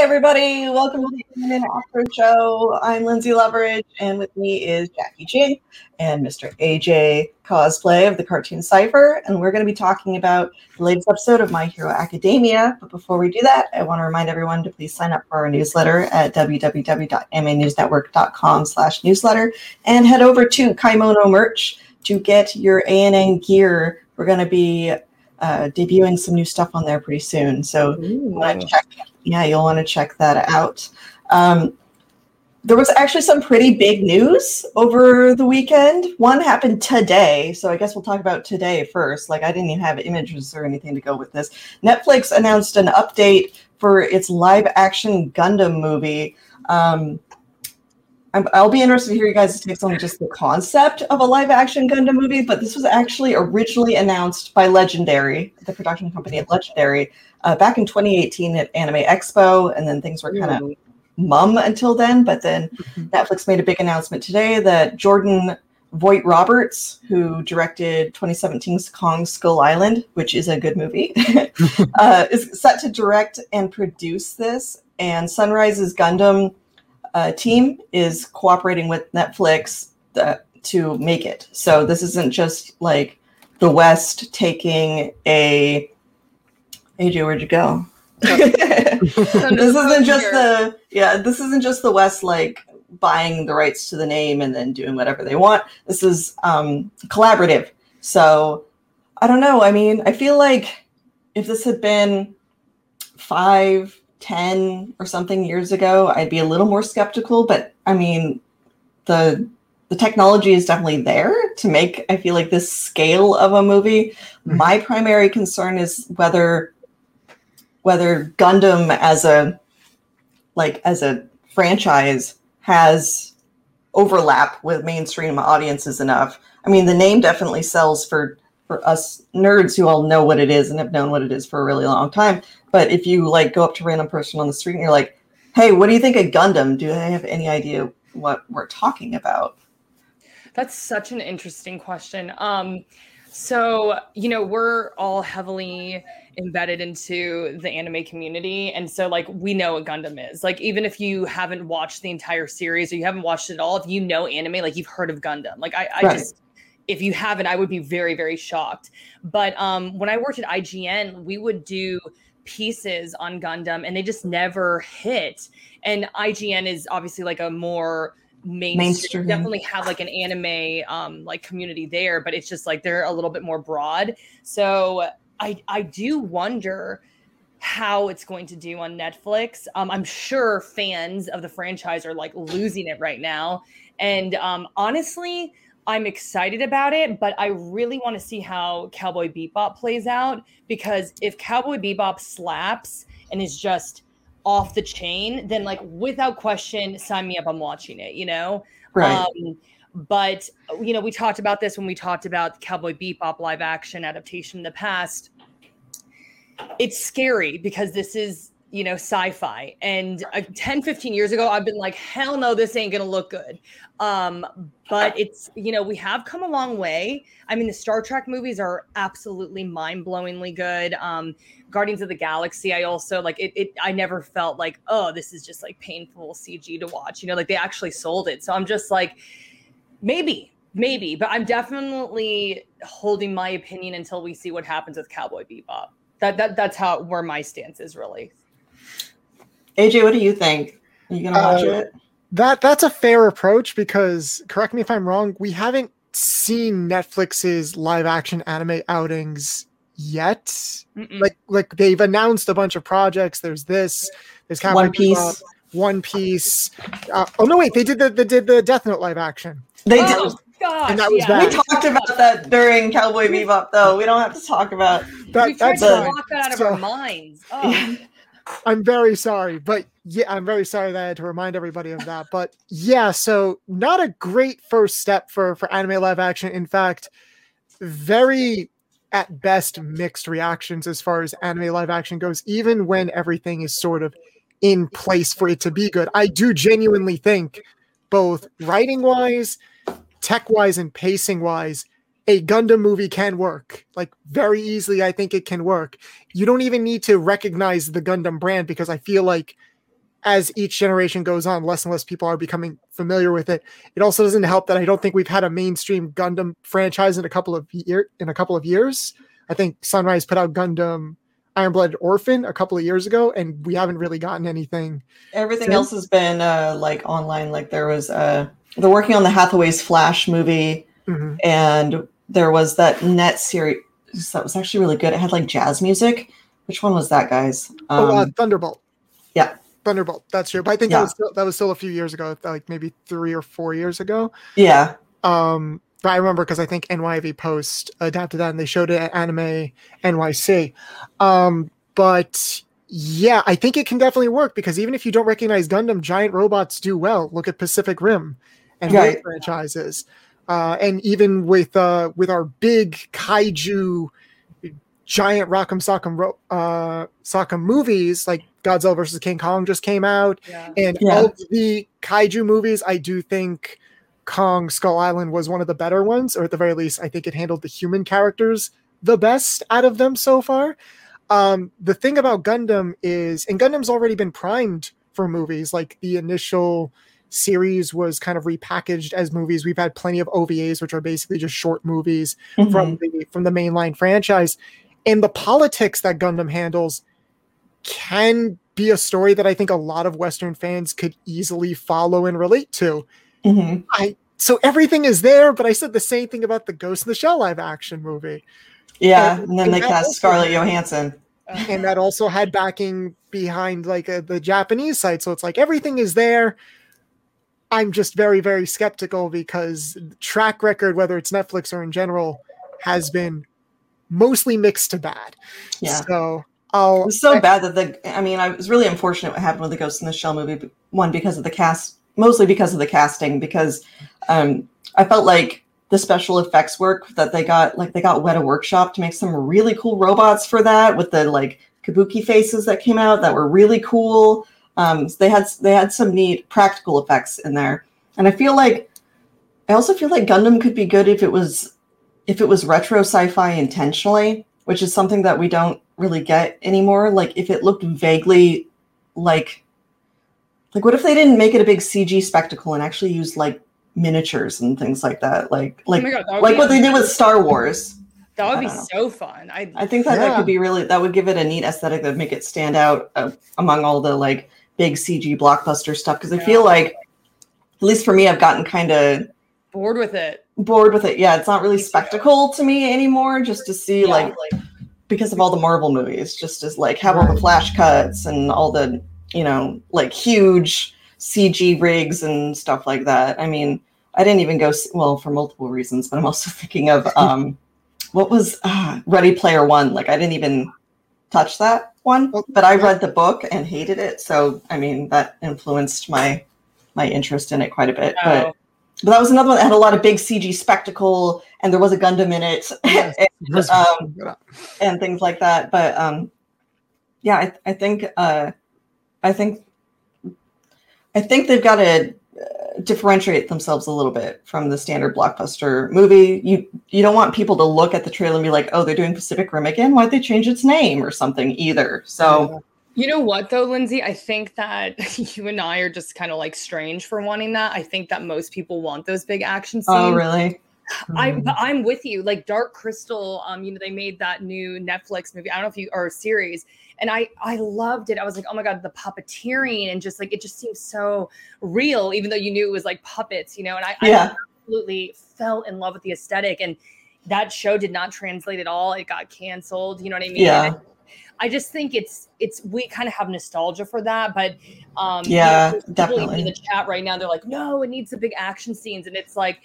Hey everybody, welcome to the Internet After Show. I'm Lynzee Loveridge, and with me is Jacki Jing and Mr. AJ Cosplay of the Cartoon Cipher, and we're going to be talking about the latest episode of My Hero Academia. But before we do that, I want to remind everyone to please sign up for our newsletter at www.animenewsnetwork.com/newsletter and head over to Kaimono Merch to get your ANN gear. We're going to be uh, debuting some new stuff on there pretty soon, so check yeah, you'll want to check that out. Um, there was actually some pretty big news over the weekend. One happened today, so I guess we'll talk about today first. Like, I didn't even have images or anything to go with this. Netflix announced an update for its live action Gundam movie. Um, I'm, I'll be interested to hear you guys' takes on just the concept of a live action Gundam movie, but this was actually originally announced by Legendary, the production company at Legendary, uh, back in 2018 at Anime Expo, and then things were kind of mum until then. But then Mm-hmm. Netflix made a big announcement today that Jordan Vogt-Roberts, who directed 2017's Kong Skull Island, which is a good movie, uh, is set to direct and produce this. And Sunrise's Gundam uh, team is cooperating with Netflix uh, to make it. So this isn't just like the West taking a AJ, where'd you go? this isn't just the yeah, this isn't just the West like buying the rights to the name and then doing whatever they want. This is um collaborative. So I don't know. I mean, I feel like if this had been five, ten, or something years ago, I'd be a little more skeptical. But I mean, the the technology is definitely there to make I feel like this scale of a movie. Mm-hmm. My primary concern is whether whether Gundam as a like as a franchise has overlap with mainstream audiences enough. I mean, the name definitely sells for for us nerds who all know what it is and have known what it is for a really long time. But if you like go up to a random person on the street and you're like, "Hey, what do you think of Gundam?" Do they have any idea what we're talking about? That's such an interesting question. Um, so, you know, we're all heavily embedded into the anime community. And so, like, we know what Gundam is. Like, even if you haven't watched the entire series or you haven't watched it at all, if you know anime, like, you've heard of Gundam. Like, I, I Right. just, if you haven't, I would be very, very shocked. But um, when I worked at IGN, we would do pieces on Gundam and they just never hit. And IGN is obviously like a more mainstream, Mainstream. definitely have like an anime um like community there, but it's just like they're a little bit more broad. So I I do wonder how it's going to do on Netflix. Um, I'm sure fans of the franchise are like losing it right now. And um, honestly, I'm excited about it, but I really want to see how Cowboy Bebop plays out because if Cowboy Bebop slaps and is just off the chain, then like without question, sign me up. I'm watching it. You know. Right. Um, but you know, we talked about this when we talked about Cowboy Bebop live action adaptation in the past. It's scary because this is, you know, sci-fi. And uh, 10, 15 years ago, I've been like, hell no, this ain't gonna look good. Um, but it's, you know, we have come a long way. I mean, the Star Trek movies are absolutely mind-blowingly good. Um, Guardians of the Galaxy, I also like it, it. I never felt like, oh, this is just like painful CG to watch. You know, like they actually sold it. So I'm just like, maybe, maybe, but I'm definitely holding my opinion until we see what happens with Cowboy Bebop. That that that's how where my stance is really. AJ, what do you think? Are you gonna watch Uh, it? That that's a fair approach because correct me if I'm wrong, we haven't seen Netflix's live action anime outings yet. Mm-mm. Like like they've announced a bunch of projects. There's this. There's Cowboy One Piece. Bebop, One Piece. Uh, oh no, wait, they did the they did the Death Note live action. They oh did. gosh, and that was yeah. bad. We talked about that during Cowboy Bebop, though. We don't have to talk about. That, we tried that's to the- block that out of So- our minds. Oh. I'm very sorry, but yeah, I'm very sorry that I had to remind everybody of that. But yeah, so not a great first step for for anime live action. In fact, very at best mixed reactions as far as anime live action goes, even when everything is sort of in place for it to be good. I do genuinely think, both writing wise, tech wise, and pacing wise, a Gundam movie can work. Like very easily, I think it can work. You don't even need to recognize the Gundam brand because I feel like as each generation goes on, less and less people are becoming familiar with it. It also doesn't help that I don't think we've had a mainstream Gundam franchise in a couple of year in a couple of years. I think Sunrise put out Gundam Iron Blooded Orphan a couple of years ago, and we haven't really gotten anything. Everything since. else has been uh, like online. Like there was uh, they're working on the Hathaway's Flash movie, Mhm. and there was that net series that was actually really good. It had like jazz music. Which one was that, guys? Um, oh, uh, Thunderbolt. yeah. Thunderbolt. That's true. But I think Yeah. that was still, that was still a few years ago, like maybe three or four years ago. yeah, Um, but I remember because I think NYAV Post adapted that and they showed it at Anime NYC. Um, but yeah, I think it can definitely work because even if you don't recognize Gundam, giant robots do well. Look at Pacific Rim and Right. franchises. Uh, and even with uh, with our big kaiju giant Rock'em Sock'em ro- uh, Sock'em movies like Godzilla versus King Kong just came out, Yeah. and Yeah. of the kaiju movies, I do think Kong Skull Island was one of the better ones, or at the very least, I think it handled the human characters the best out of them so far. Um, the thing about Gundam is, and Gundam's already been primed for movies. Like the initial series was kind of repackaged as movies. We've had plenty of OVAs, which are basically just short movies Mhm. from the from the mainline franchise. And the politics that Gundam handles can be a story that I think a lot of Western fans could easily follow and relate to. Mhm. I so everything is there, but I said the same thing about the Ghost in the Shell live action movie. yeah. And- And then and they cast also- Scarlett Johansson. And that also had backing behind like uh the Japanese side. So it's like everything is there. I'm just very, very skeptical because track record, whether it's Netflix or in general, has been mostly mixed to bad. Yeah. So I'll It was so bad that the I mean, I was really unfortunate what happened with the Ghost in the Shell movie. One because of the cast, mostly because of the casting. Because um, I felt like the special effects work that they got, like they got Weta Workshop to make some really cool robots for that with the like kabuki faces that came out that were really cool. Um, so they had they had some neat practical effects in there, and I feel like I also feel like Gundam could be good if it was if it was retro sci-fi intentionally, which is something that we don't really get anymore. Like if it looked vaguely like like what if they didn't make it a big CG spectacle and actually used like miniatures and things like that? Like like oh God, that like what they did with Star Wars. That would be know. so fun. I, I think that that could be really that would give it a neat aesthetic that would make it stand out uh, among all the like big CG blockbuster stuff because I Yeah. feel like at least for me I've gotten kind of bored with it. bored with it. Yeah, it's not really spectacle to me anymore just to see Yeah. like because of all the Marvel movies, just as like have all the flash cuts and all the, you know, like huge CG rigs and stuff like that. I mean, I didn't even go well for multiple reasons, but I'm also thinking of um what was uh, Ready Player One. Like I didn't even touch that one, but I read the book and hated it. So I mean that influenced my my interest in it quite a bit. But Oh, but that was another one that had a lot of big CG spectacle, and there was a Gundam in it, Yes. and, um, and things like that. But um, yeah, I, I think uh, I think I think they've got to differentiate themselves a little bit from the standard blockbuster movie. You you don't want people to look at the trailer and be like, "Oh, they're doing Pacific Rim again. Why'd they change its name or something?" Either. So You know what though, Lynzee? I think that you and I are just kind of like strange for wanting that. I think that most people want those big action scenes. oh, really? I Mm. I'm with you. Like Dark Crystal, um, you know, they made that new Netflix movie. I don't know if you or series, and I I loved it. I was like, oh my god, the puppeteering and just like it just seems so real, even though you knew it was like puppets, you know. And I, Yeah. I absolutely fell in love with the aesthetic, and that show did not translate at all. It got canceled. You know what I mean? Yeah. I, just think it's it's we kind of have nostalgia for that, but um, you know, Yeah, definitely. in the chat right now. They're like, no, it needs the big action scenes, and it's like.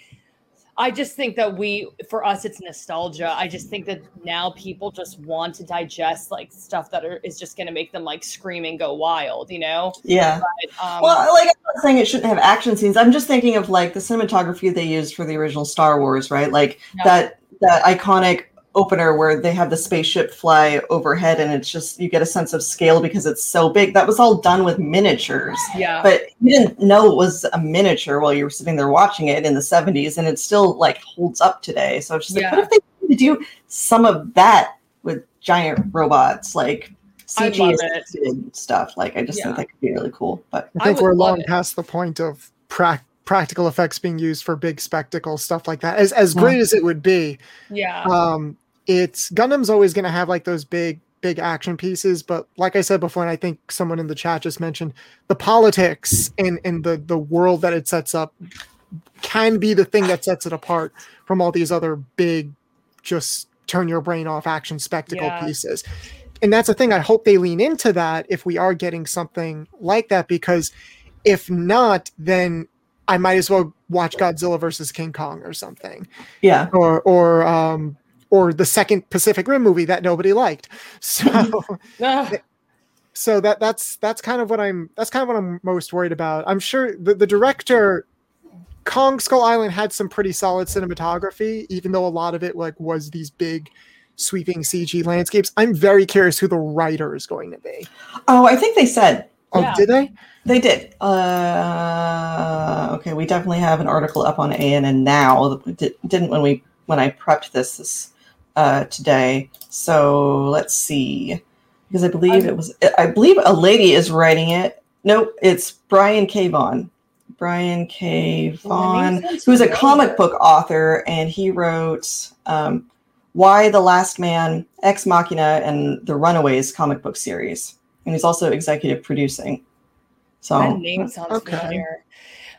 I just think that we, for us, it's nostalgia. I just think that now people just want to digest like stuff that are, is just going to make them like scream and go wild, you know? Yeah. But, um, Well, like I'm not saying it shouldn't have action scenes. I'm just thinking of like the cinematography they used for the original Star Wars, right? Like Yeah. that that iconic opener where they have the spaceship fly overhead and it's just you get a sense of scale because it's so big. That was all done with miniatures. Yeah. But you didn't know it was a miniature while you were sitting there watching it in the 70s and it still like holds up today. So it's just like, what if they could do some of that with giant robots, like CG love it. assisted stuff? Like I just Yeah. think that could be really cool. But I I think would we're long it. past the point of prac practical effects being used for big spectacle stuff like that. As as Yeah. great as it would be, yeah. um, it's Gundam's always going to have like those big big action pieces. But like I said before, and I think someone in the chat just mentioned, the politics and and the the world that it sets up can be the thing that sets it apart from all these other big, just turn your brain off action spectacle Yeah. pieces. And that's the thing. I hope they lean into that if we are getting something like that, because if not, then I might as well watch Godzilla versus King Kong or something, yeah. or or um or the second Pacific Rim movie that nobody liked. So so that that's that's kind of what I'm that's kind of what I'm most worried about. I'm sure the, the director Kong Skull Island had some pretty solid cinematography, even though a lot of it like was these big sweeping CG landscapes. I'm very curious who the writer is going to be. Oh, I think they said Oh, Yeah. did they? They did. Uh, okay, we definitely have an article up on ANN now. that didn't when we when I prepped this this uh, today. So let's see, because I believe I'm- it was. I believe a lady is writing it. Nope, it's Brian K. Vaughan. Brian K. Vaughan, sounds who's a comic book author, and he wrote um, "Y the Last Man," Ex Machina, and the Runaways comic book series. And he's also executive producing. So that name sounds okay. familiar.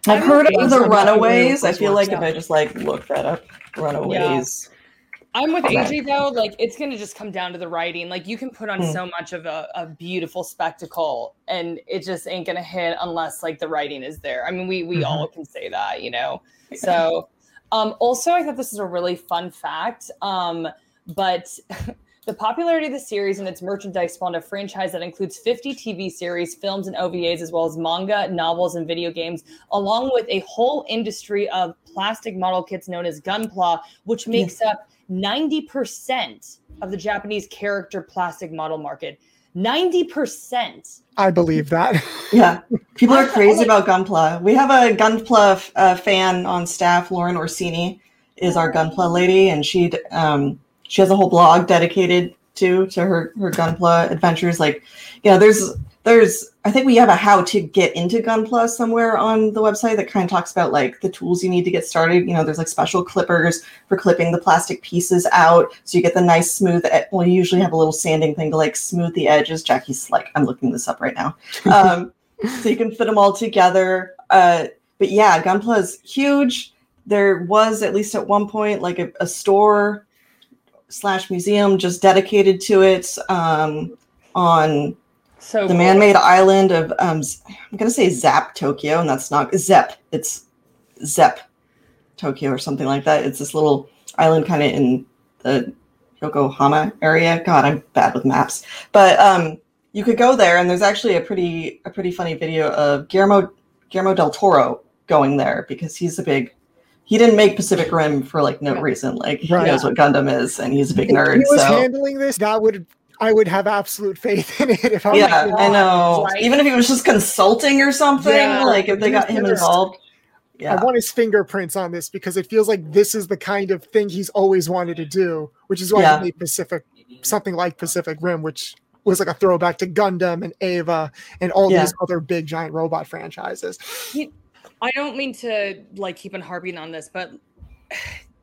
I've heard of the Runaways. Runaways. I feel like if. I just like look that up, Runaways. I'm with Okay. AJ though. Like it's gonna just come down to the writing. Like you can put on Mm. so much of a, a beautiful spectacle, and it just ain't gonna hit unless like the writing is there. I mean, we we all can say that, you know. So, um, also I thought this is a really fun fact. Um, but the popularity of the series and its merchandise spawned a franchise that includes 50 TV series, films, and OVAs, as well as manga, novels, and video games, along with a whole industry of plastic model kits known as Gunpla, which makes up 90% of the Japanese character plastic model market. 90%. I believe that. Yeah, people are crazy about Gunpla. We have a Gunpla f- uh, fan on staff. Lauren Orsini is our Gunpla lady, and she um, she has a whole blog dedicated to to her her Gunpla adventures. Like, you know, there's there's I think we have a how to get into Gunpla somewhere on the website that kind of talks about like the tools you need to get started. You know, there's like special clippers for clipping the plastic pieces out, so you get the nice smooth. e- Well, you usually have a little sanding thing to like smooth the edges. Jacki's like, I'm looking this up right now. Um, so you can fit them all together. Uh, but yeah, Gunpla is huge. There was at least at one point like a, a store slash museum just dedicated to it um, on So the cool. man-made island of um, Z- I'm gonna say Zap Tokyo, and that's not Zep. It's Zep Tokyo or something like that. It's this little island kind of in the Yokohama area. God, I'm bad with maps, but um, you could go there, and there's actually a pretty a pretty funny video of Guillermo Guillermo del Toro going there because he's a big. He didn't make Pacific Rim for like no reason. Like he knows what Gundam is, and he's a big If nerd. he was so handling this, that would I would have absolute faith in it. If I was yeah, my I know. right? Even if he was just consulting or something, Yeah. like if they got him Just- involved. Yeah. I want his fingerprints on this because it feels like this is the kind of thing he's always wanted to do, which is why Yeah. he made Pacific something like Pacific Rim, which was like a throwback to Gundam and Eva and all Yeah. these other big giant robot franchises. I don't mean to like keep on harping on this, but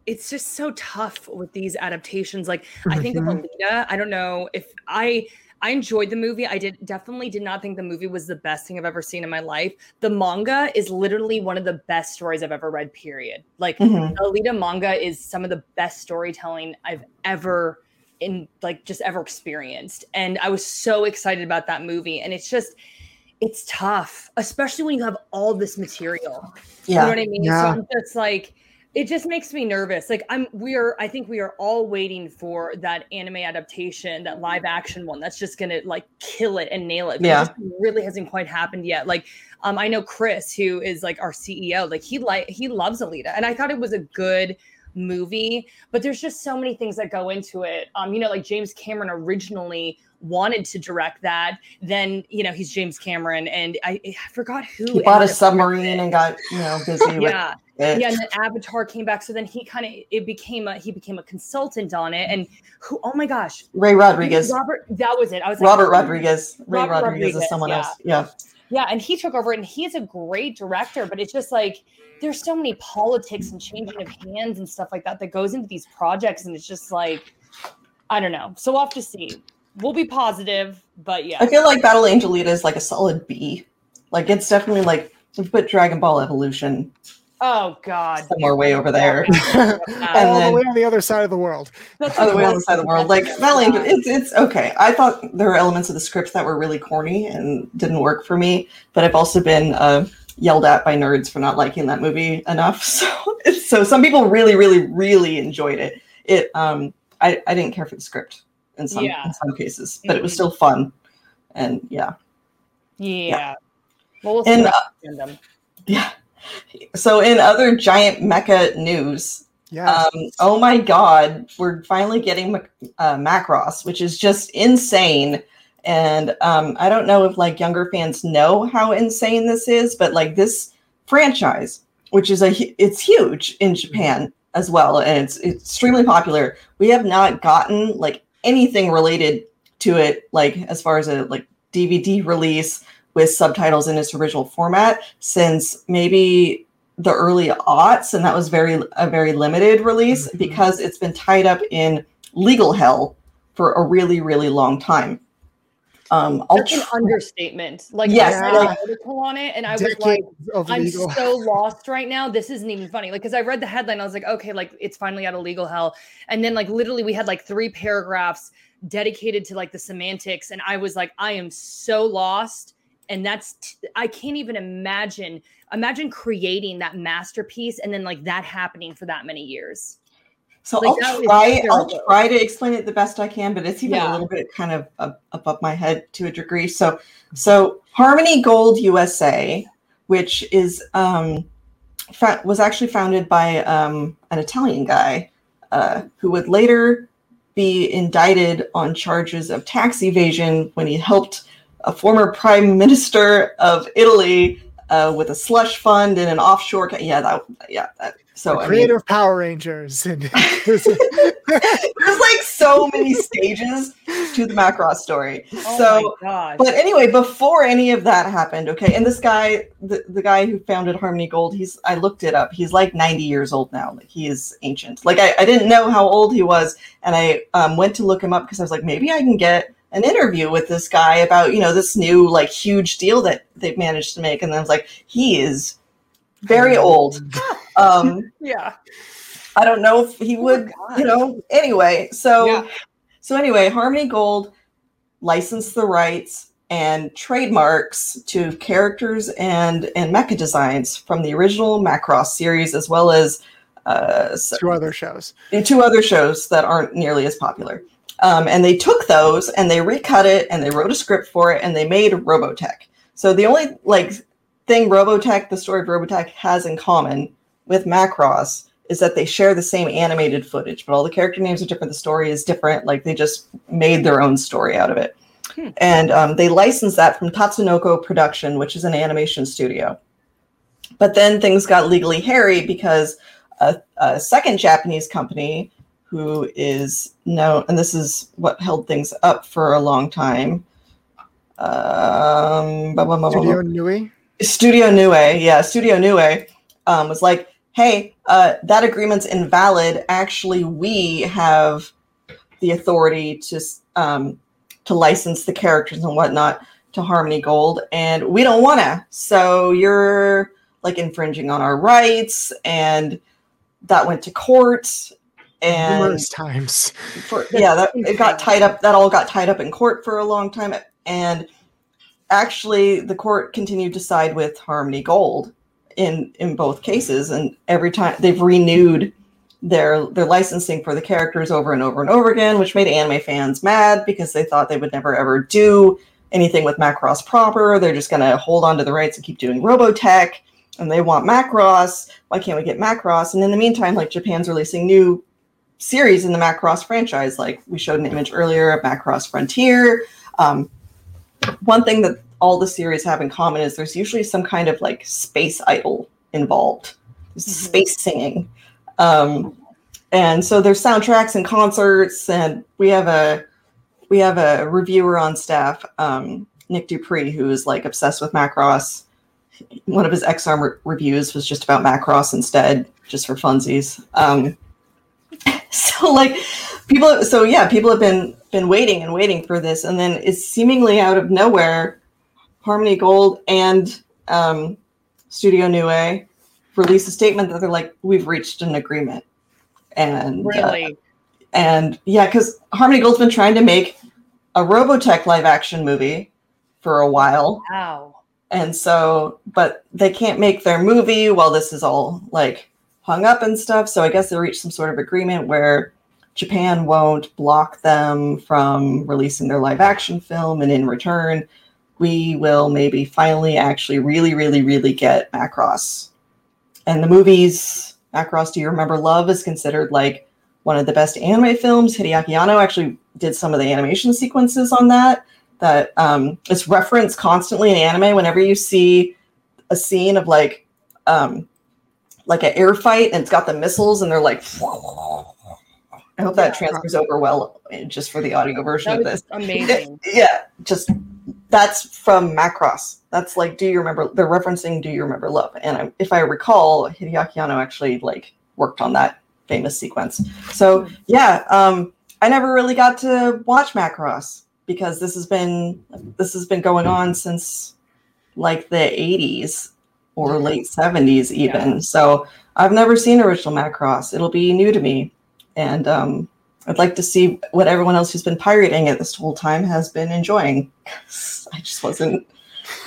it's just so tough with these adaptations. Like I think of Mhm. Alita. I don't know if I I enjoyed the movie. I did definitely did not think the movie was the best thing I've ever seen in my life. The manga is literally one of the best stories I've ever read. Period. Like Mhm. Alita manga is some of the best storytelling I've ever in like just ever experienced. And I was so excited about that movie. And it's just it's tough, especially when you have all this material. Yeah. You know what I mean? Yeah. So I'm just like, it just makes me nervous. Like I'm, we are. I think we are all waiting for that anime adaptation, that live action one. That's just gonna like kill it and nail it. But Yeah. it really hasn't quite happened yet. Like, um, I know Chris, who is like our CEO. Like he like he loves Alita, and I thought it was a good movie but there's just so many things that go into it um you know like james cameron originally wanted to direct that then you know he's james cameron and i, I forgot who He bought a submarine and got you know busy with yeah it. yeah and then avatar came back so then he kind of it became a he became a consultant on it and who oh my gosh Ray Rodriguez. robert that was it i was Robert oh, Rodriguez. Ray Rodriguez, Rodriguez, is someone yeah. else. Yeah. Yeah and he took over and he's a great director but it's just like there's so many politics and changing of hands and stuff like that that goes into these projects and it's just like i don't know. So have to see. We'll be positive but yeah. I feel like Battle Angel Alita is like a solid B. Like it's definitely like put Dragon Ball Evolution oh god somewhere way over there. and All then- the way on the other side of the world. other way on the side of the world. Like Battle Angel, it's it's okay. I thought there were elements of the script that were really corny and didn't work for me, but I've also been uh, yelled at by nerds for not liking that movie enough. So it's, so some people really, really, really enjoyed it. It um I, I didn't care for the script in some Yeah. in some cases, but it was Mhm. still fun. And yeah. yeah well we'll see And uh, them. yeah. So in other giant mecha news, Yeah. Um, oh my god, we're finally getting uh, Macross, which is just insane. And um, I don't know if like younger fans know how insane this is, but like this franchise, which is a it's huge in Japan as well, and it's, it's extremely popular. We have not gotten like anything related to it, like as far as a like DVD release with subtitles in its original format since maybe the early aughts, and that was very a very limited release Mhm. because it's been tied up in legal hell for a really really long time. Um, I'll That's an understatement. Like Yes, I read an article on it, and I was like, I'm so lost right now. This isn't even funny. Like, because I read the headline, I was like, okay, like it's finally out of legal hell. And then, like, literally, we had like three paragraphs dedicated to like the semantics, and I was like, I am so lost. And that's t- I can't even imagine. Imagine creating that masterpiece and then like that happening for that many years. so like, I'll try I'll try to explain it the best I can, but it's even Yeah. a little bit kind of up, above my head to a degree. So so Harmony Gold USA, which is um, fa- was actually founded by um, an Italian guy uh, who would later be indicted on charges of tax evasion when he helped a former prime minister of Italy uh, with a slush fund and an offshore. Ca- yeah, that. Yeah, that. So the I mean, creator of Power Rangers. And there's like so many stages to the Macross story. Oh so my gosh. But anyway, before any of that happened, okay, and this guy, the, the guy who founded Harmony Gold, he's I looked it up. He's like 90 years old now. Like he is ancient. Like I, I didn't know how old he was, and I um, went to look him up because I was like, maybe I can get an interview with this guy about you know this new like huge deal that they've managed to make. And I was like, he is very old. Um, yeah. I don't know if he Oh would, God. you know. Anyway, so Yeah. so anyway, Harmony Gold licensed the rights and trademarks to characters and and mecha designs from the original Macross series, as well as uh, s- two other shows. two other shows that aren't nearly as popular. Um, and they took those and they recut it and they wrote a script for it and they made Robotech. So the only like thing Robotech, the story of Robotech has in common with Macross is that they share the same animated footage, but all the character names are different. The story is different. Like they just made their own story out of it. Hmm. And um, they licensed that from Tatsunoko Production, which is an animation studio. But then things got legally hairy because a, a second Japanese company who is known, and this is what held things up for a long time. Um, blah, blah, blah, Studio. Nue. Studio Nue, yeah, Studio Nue um, was like, hey, uh, that agreement's invalid. Actually, we have the authority to um, to license the characters and whatnot to Harmony Gold, and we don't want to. So you're like infringing on our rights, and that went to court. And Numerous times. for yeah that it got tied up that all got tied up in court for a long time and actually the court continued to side with harmony gold in in both cases and every time they've renewed their their licensing for the characters over and over and over again which made anime fans mad because they thought they would never ever do anything with macross proper they're just going to hold on to the rights and keep doing robotech and they want Macross. Why can't we get Macross? And in the meantime, like Japan's releasing new series in the Macross franchise. Like we showed an image earlier of Macross Frontier. Um, one thing that all the series have in common is there's usually some kind of like space idol involved. Mhm. space singing. Um, and so there's soundtracks and concerts, and we have a we have a reviewer on staff, um, Nick Dupree, who is like obsessed with Macross. One of his Ex-Arm re- reviews was just about Macross instead, just for funsies. Um, so like people, so yeah, people have been been waiting and waiting for this, and then it's seemingly out of nowhere. Harmony Gold and um, Studio Nue release a statement that they're like, "We've reached an agreement," and uh, and yeah, because Harmony Gold's been trying to make a Robotech live action movie for a while. Wow. And so, but they can't make their movie while this is all like hung up and stuff. So I guess they reached some sort of agreement where Japan won't block them from releasing their live action film. And in return, we will maybe finally actually really, really, really get Macross. And the movies, Macross Do You Remember Love is considered like one of the best anime films. Hideaki Anno actually did some of the animation sequences on that that um, it's referenced constantly in anime whenever you see a scene of like um, like an air fight and it's got the missiles and they're like I hope that transfers over well uh, just for the audio version of this. amazing. Yeah, just that's from Macross. That's like, do you remember? They're referencing "Do you remember love?" And I, if I recall, Hideaki Anno actually like worked on that famous sequence. So yeah, um, I never really got to watch Macross because this has been this has been going on since like the 80s or late 70s even. Yeah. So I've never seen original Macross. It'll be new to me, and um, I'd like to see what everyone else who's been pirating it this whole time has been enjoying. I just wasn't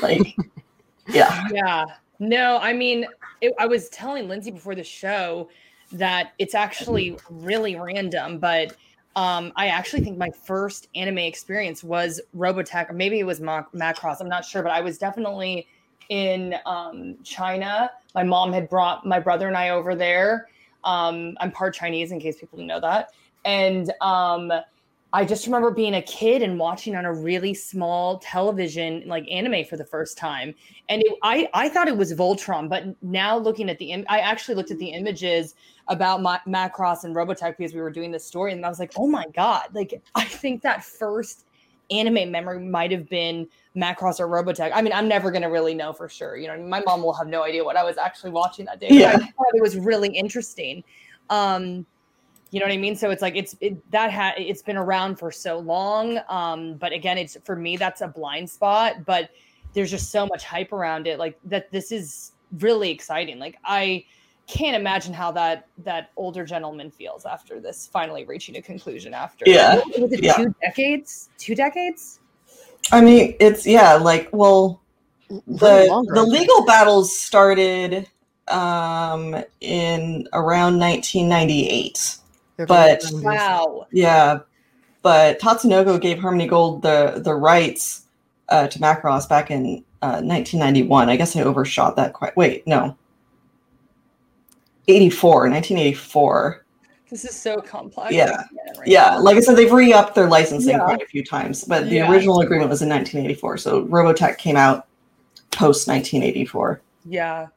like, yeah, Yeah. No, I mean, it, I was telling Lynzee before the show that it's actually really random, but um, I actually think my first anime experience was Robotech, or maybe it was Ma- Macross. I'm not sure, but I was definitely in um, China. My mom had brought my brother and I over there. Um, I'm part Chinese, in case people didn't know that. And um, I just remember being a kid and watching on a really small television, like anime for the first time. And it, I, I thought it was Voltron, but now looking at the, Im- I actually looked at the images about Ma- Macross and Robotech because we were doing this story, and I was like, oh my god! Like I think that first anime memory might have been Macross or Robotech. I mean, I'm never gonna really know for sure. You know, my mom will have no idea what I was actually watching that day. Yeah. It was really interesting. Um, you know what I mean? So it's like it's it, that ha- it's been around for so long. Um, but again, it's for me that's a blind spot. But there's just so much hype around it, like that. This is really exciting. Like I can't imagine how that that older gentleman feels after this finally reaching a conclusion. After Yeah. was it Yeah. two decades? Two decades? I mean, it's yeah, like well, the the legal battles started um in around 1998. Yeah, the but- Wow. Yeah, but Tatsunoko gave Harmony Gold the the rights uh, to Macross back in uh, 1991. I guess I overshot that quite. Wait, no. 84, 1984. This is so complex. Yeah. Right Yeah, now. like I said, they've re-upped their licensing Yeah. quite a few times, but the Yeah. original agreement was in 1984. So Robotech came out post 1984. Yeah.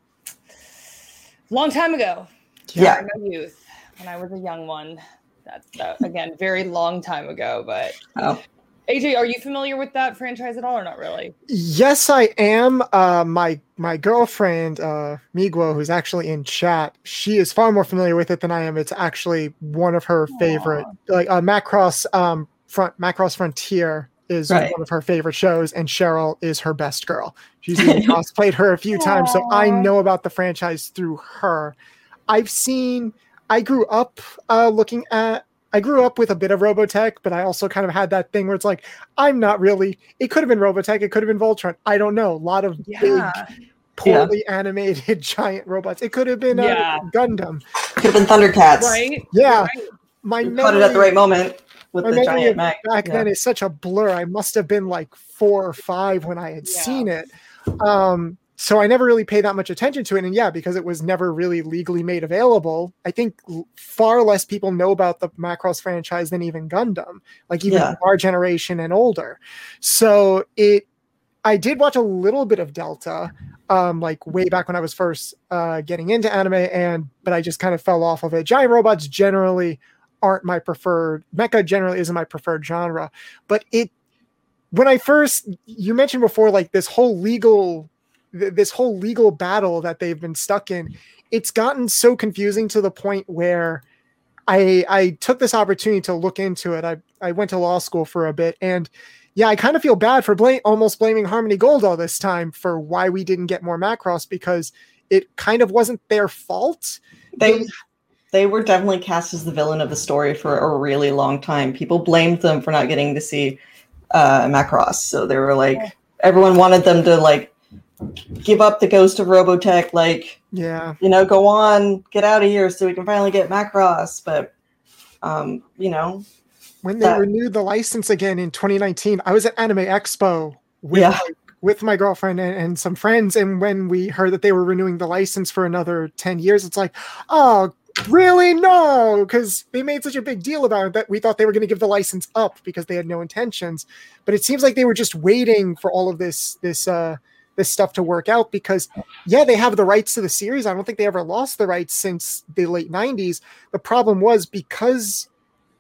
Long time ago. Yeah. My youth, when I was a young one. That's that, again, very long time ago. But Oh. AJ, are you familiar with that franchise at all or not really? Yes, I am. Uh, my my girlfriend uh, Miguel, who's actually in chat, she is far more familiar with it than I am. It's actually one of her favorite, like uh, Macross um, front Macross Frontier is Right. one of her favorite shows, and Sheryl is her best girl. She's even cosplayed her a few times, so I know about the franchise through her. I've seen. I grew up uh, looking at. I grew up with a bit of Robotech, but I also kind of had that thing where it's like, I'm not really. It could have been Robotech. It could have been Voltron. I don't know. A lot of big, Yeah. poorly animated giant robots. It could have been uh, Yeah. Gundam. Could have been Thundercats. Right? Yeah, Right. my You Caught it at the right moment with my the memory giant of mech. back Yeah. then is such a blur. I must have been like four or five when I had Yeah. seen it. Um, so I never really paid that much attention to it. And yeah, because it was never really legally made available, I think far less people know about the Macross franchise than even Gundam, like even Yeah. our generation and older. So it, I did watch a little bit of Delta, um, like way back when I was first uh, getting into anime, and but I just kind of fell off of it. Giant robots generally aren't my preferred. Mecha generally isn't my preferred genre, but it when I first you mentioned before, like this whole legal th- this whole legal battle that they've been stuck in, it's gotten so confusing to the point where I I took this opportunity to look into it. I I went to law school for a bit and yeah, I kind of feel bad for blame almost blaming Harmony Gold all this time for why we didn't get more Macross because it kind of wasn't their fault. They they were definitely cast as the villain of the story for a really long time. People blamed them for not getting to see uh, Macross, so they were like, everyone wanted them to like give up the ghost of Robotech, like Yeah. you know, go on, get out of here, so we can finally get Macross. But um, you know, When they That- renewed the license again in 2019, I was at Anime Expo with Yeah. like, with my girlfriend and, and some friends, and when we heard that they were renewing the license for another 10 years, it's like, oh, really? No, because they made such a big deal about it that we thought they were going to give the license up because they had no intentions. But it seems like they were just waiting for all of this this uh this stuff to work out because yeah, they have the rights to the series. I don't think they ever lost the rights since the late 90s. The problem was because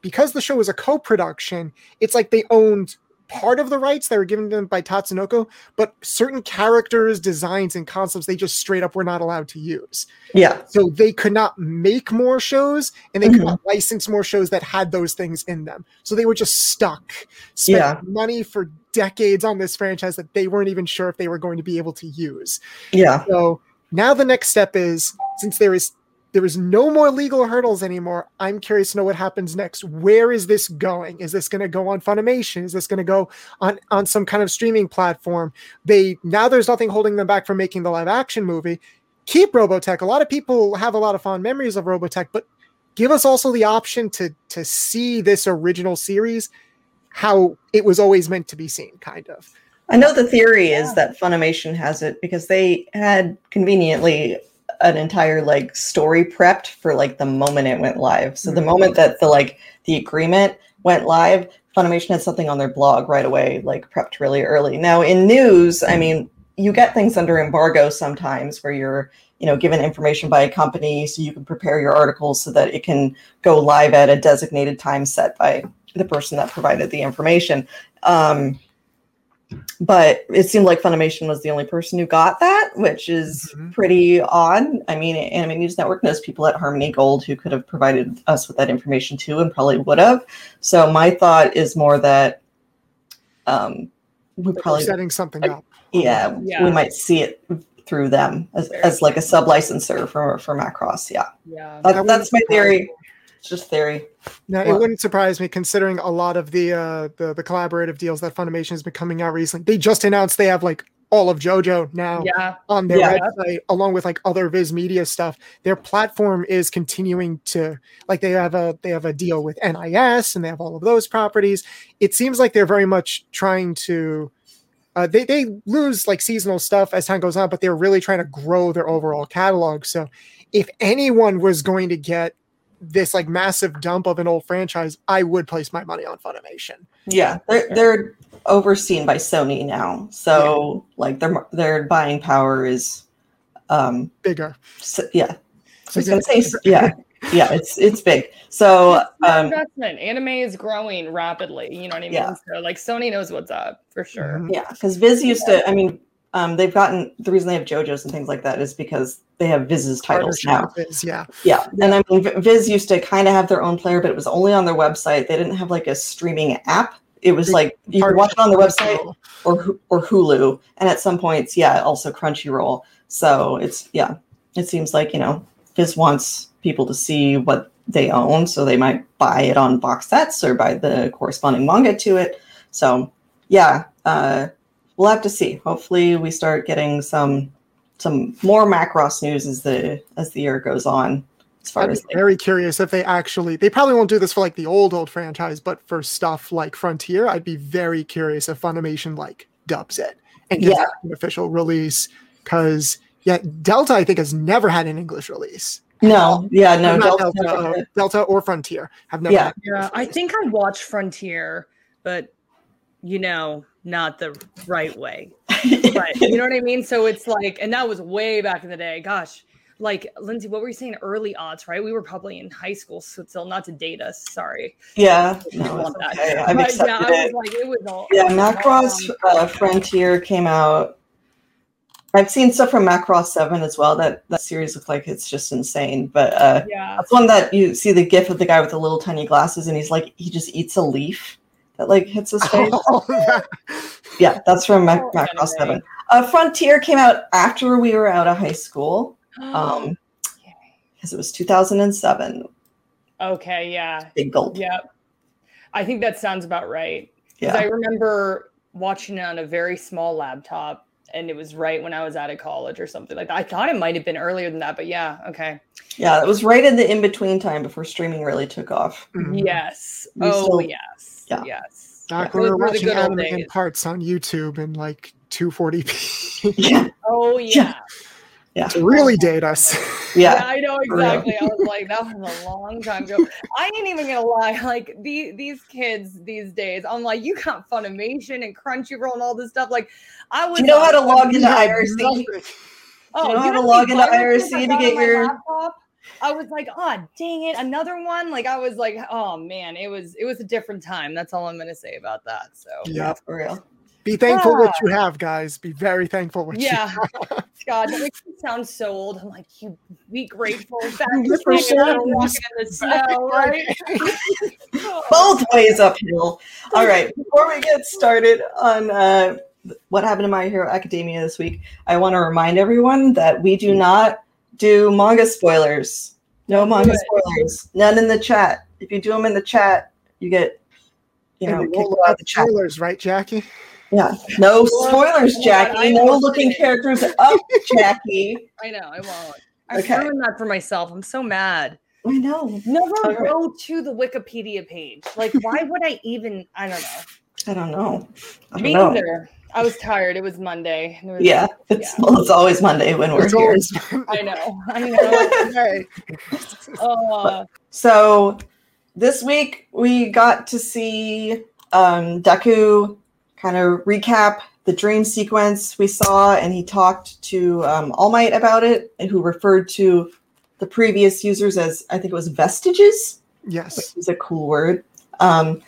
because the show was a co-production, it's like they owned part of the rights that were given to them by Tatsunoko, but certain characters, designs, and concepts they just straight up were not allowed to use. yeah, So they could not make more shows and they could Mhm. not license more shows that had those things in them. So they were just stuck, spent Yeah. money for decades on this franchise that they weren't even sure if they were going to be able to use. yeah, So now the next step is since there is there is no more legal hurdles anymore. I'm curious to know what happens next. Where is this going? Is this going to go on Funimation? Is this going to go on on some kind of streaming platform? They now there's nothing holding them back from making the live action movie. Keep Robotech. A lot of people have a lot of fond memories of Robotech, but give us also the option to to see this original series how it was always meant to be seen, kind of. I know the theory is that Funimation has it because they had conveniently an entire like story prepped for like the moment it went live. So the Mhm. moment that the like the agreement went live, Funimation had something on their blog right away, like prepped really early. Now in news, I mean, you get things under embargo sometimes where you're, you know, given information by a company so you can prepare your articles so that it can go live at a designated time set by the person that provided the information. Um, but it seemed like Funimation was the only person who got that, which is Mhm. pretty odd. I mean, Anime News Network knows people at Harmony Gold who could have provided us with that information too, and probably would have. So my thought is more that um, we They're probably, setting something like, up. yeah, Yeah. we might see it through them as, as like a sub licensor for for Macross. Yeah, Yeah. that, That that's my theory. me. It's just theory. No, it wouldn't surprise me considering a lot of the uh the, the collaborative deals that Funimation has been coming out recently. They just announced they have like all of JoJo now Yeah. on their Yeah. website, along with like other Viz Media stuff. Their platform is continuing to like they have a they have a deal with NIS and they have all of those properties. It seems like they're very much trying to uh, they they lose like seasonal stuff as time goes on, but they're really trying to grow their overall catalog. So if anyone was going to get this like massive dump of an old franchise, I would place my money on Funimation. Yeah, they're they're overseen by Sony now, so like their their buying power is, um, Bigger. s yeah. I was gonna say, s- yeah, yeah, it's it's big. So um, investment. Anime is growing rapidly. You know what I mean? Yeah. So like Sony knows what's up for sure. Mhm. yeah, because Viz used to. I mean, um, they've gotten the reason they have JoJo's and things like that is because they have Viz's titles now. Is, yeah. Yeah, and I mean, Viz used to kind of have their own player, but it was only on their website. They didn't have like a streaming app. It was like you could watch it on the website or or Hulu, and at some points, yeah, also Crunchyroll. So it's yeah, it seems like you know Viz wants people to see what they own, so they might buy it on box sets or buy the corresponding manga to it. So yeah, uh, we'll have to see. Hopefully, we start getting some some more Macross news as the as the year goes on. As far I'd as be very curious if they actually they probably won't do this for like the old old franchise, but for stuff like Frontier, I'd be very curious if Funimation like dubs it and gives Yeah. an official release. because yeah, Delta I think has never had an English release. No, yeah, no, Delta, Delta, uh, Delta or Frontier have never. Yeah. had an Yeah, I think I watched Frontier, but you know, not the right way. But you know what I mean? So it's like, and that was way back in the day. Gosh, like Lynzee, what were you saying? Early odds, right? We were probably in high school, so still not to date us. Sorry. yeah, I no, okay. I've But accepted yeah, I was like, it was all. Yeah, Macross uh, Frontier came out. I've seen stuff from Macross Seven as well. That that series looks like it's just insane. But uh, Yeah. that's one that you see the gif of the guy with the little tiny glasses, and he's like he just eats a leaf that like hits his face. Oh, that- yeah, that's from Mac- Oh, Macross anime. Seven. Uh, Frontier came out after we were out of high school, um, because it was 2007. okay. Yeah. Big gulp. Yep. I think that sounds about right. Because Yeah. I remember watching it on a very small laptop, and it was right when I was out of college or something like that. I thought it might have been earlier than that, but yeah, okay. Yeah, it was right in the in between time before streaming really took off. Mhm. Yes. We oh, still- yes. Yeah. Yes. Back Yeah, when we those were were the watching good old anime in days. parts on YouTube in like 240p Yeah, Oh, yeah. yeah, to really date us. Yeah, yeah. I know For real. exactly. I was like, that was a long time ago. I ain't even gonna lie. Like the, these kids these days, I'm like, you got Funimation and Crunchyroll and all this stuff. Like, I was. Oh, Do you know how to log into IRC? Oh, you know how to log into IRC to get your- laptop? I was like, oh dang it, another one. Like I was like, oh man, it was it was a different time. That's all I'm gonna say about that. So Yeah. for real. Be thankful what Ah. you have, guys. Be very thankful what you yeah, God, that makes me sound so old. I'm like, you be grateful. Back Live to for hanging out and service. walking in the snow, right? Oh, Both ways uphill. All right. Before we get started on uh, what happened to My Hero Academia this week, I want to remind everyone that we do not do manga spoilers. No manga spoilers. None in the chat. If you do them in the chat, you get, you know, And kicked we'll out the chat. spoilers, right, Jacki? Yeah. No spoilers, Jacki. No looking characters up, Jacki. I know, I won't. I Okay. ruined that for myself. I'm so mad. I know. Never go to the Wikipedia page. Like, why would I even? I don't know. I don't know. I don't Me know. either. I was tired. It was Monday. it was- Yeah. It's, Yeah. Well, it's always Monday when we're It's here. always I know. I know. Hey. Uh, So this week we got to see um, Deku kind of recap the dream sequence we saw, and he talked to um, All Might about it, and who referred to the previous users as I think it was vestiges, which Yes. is a cool word. Um,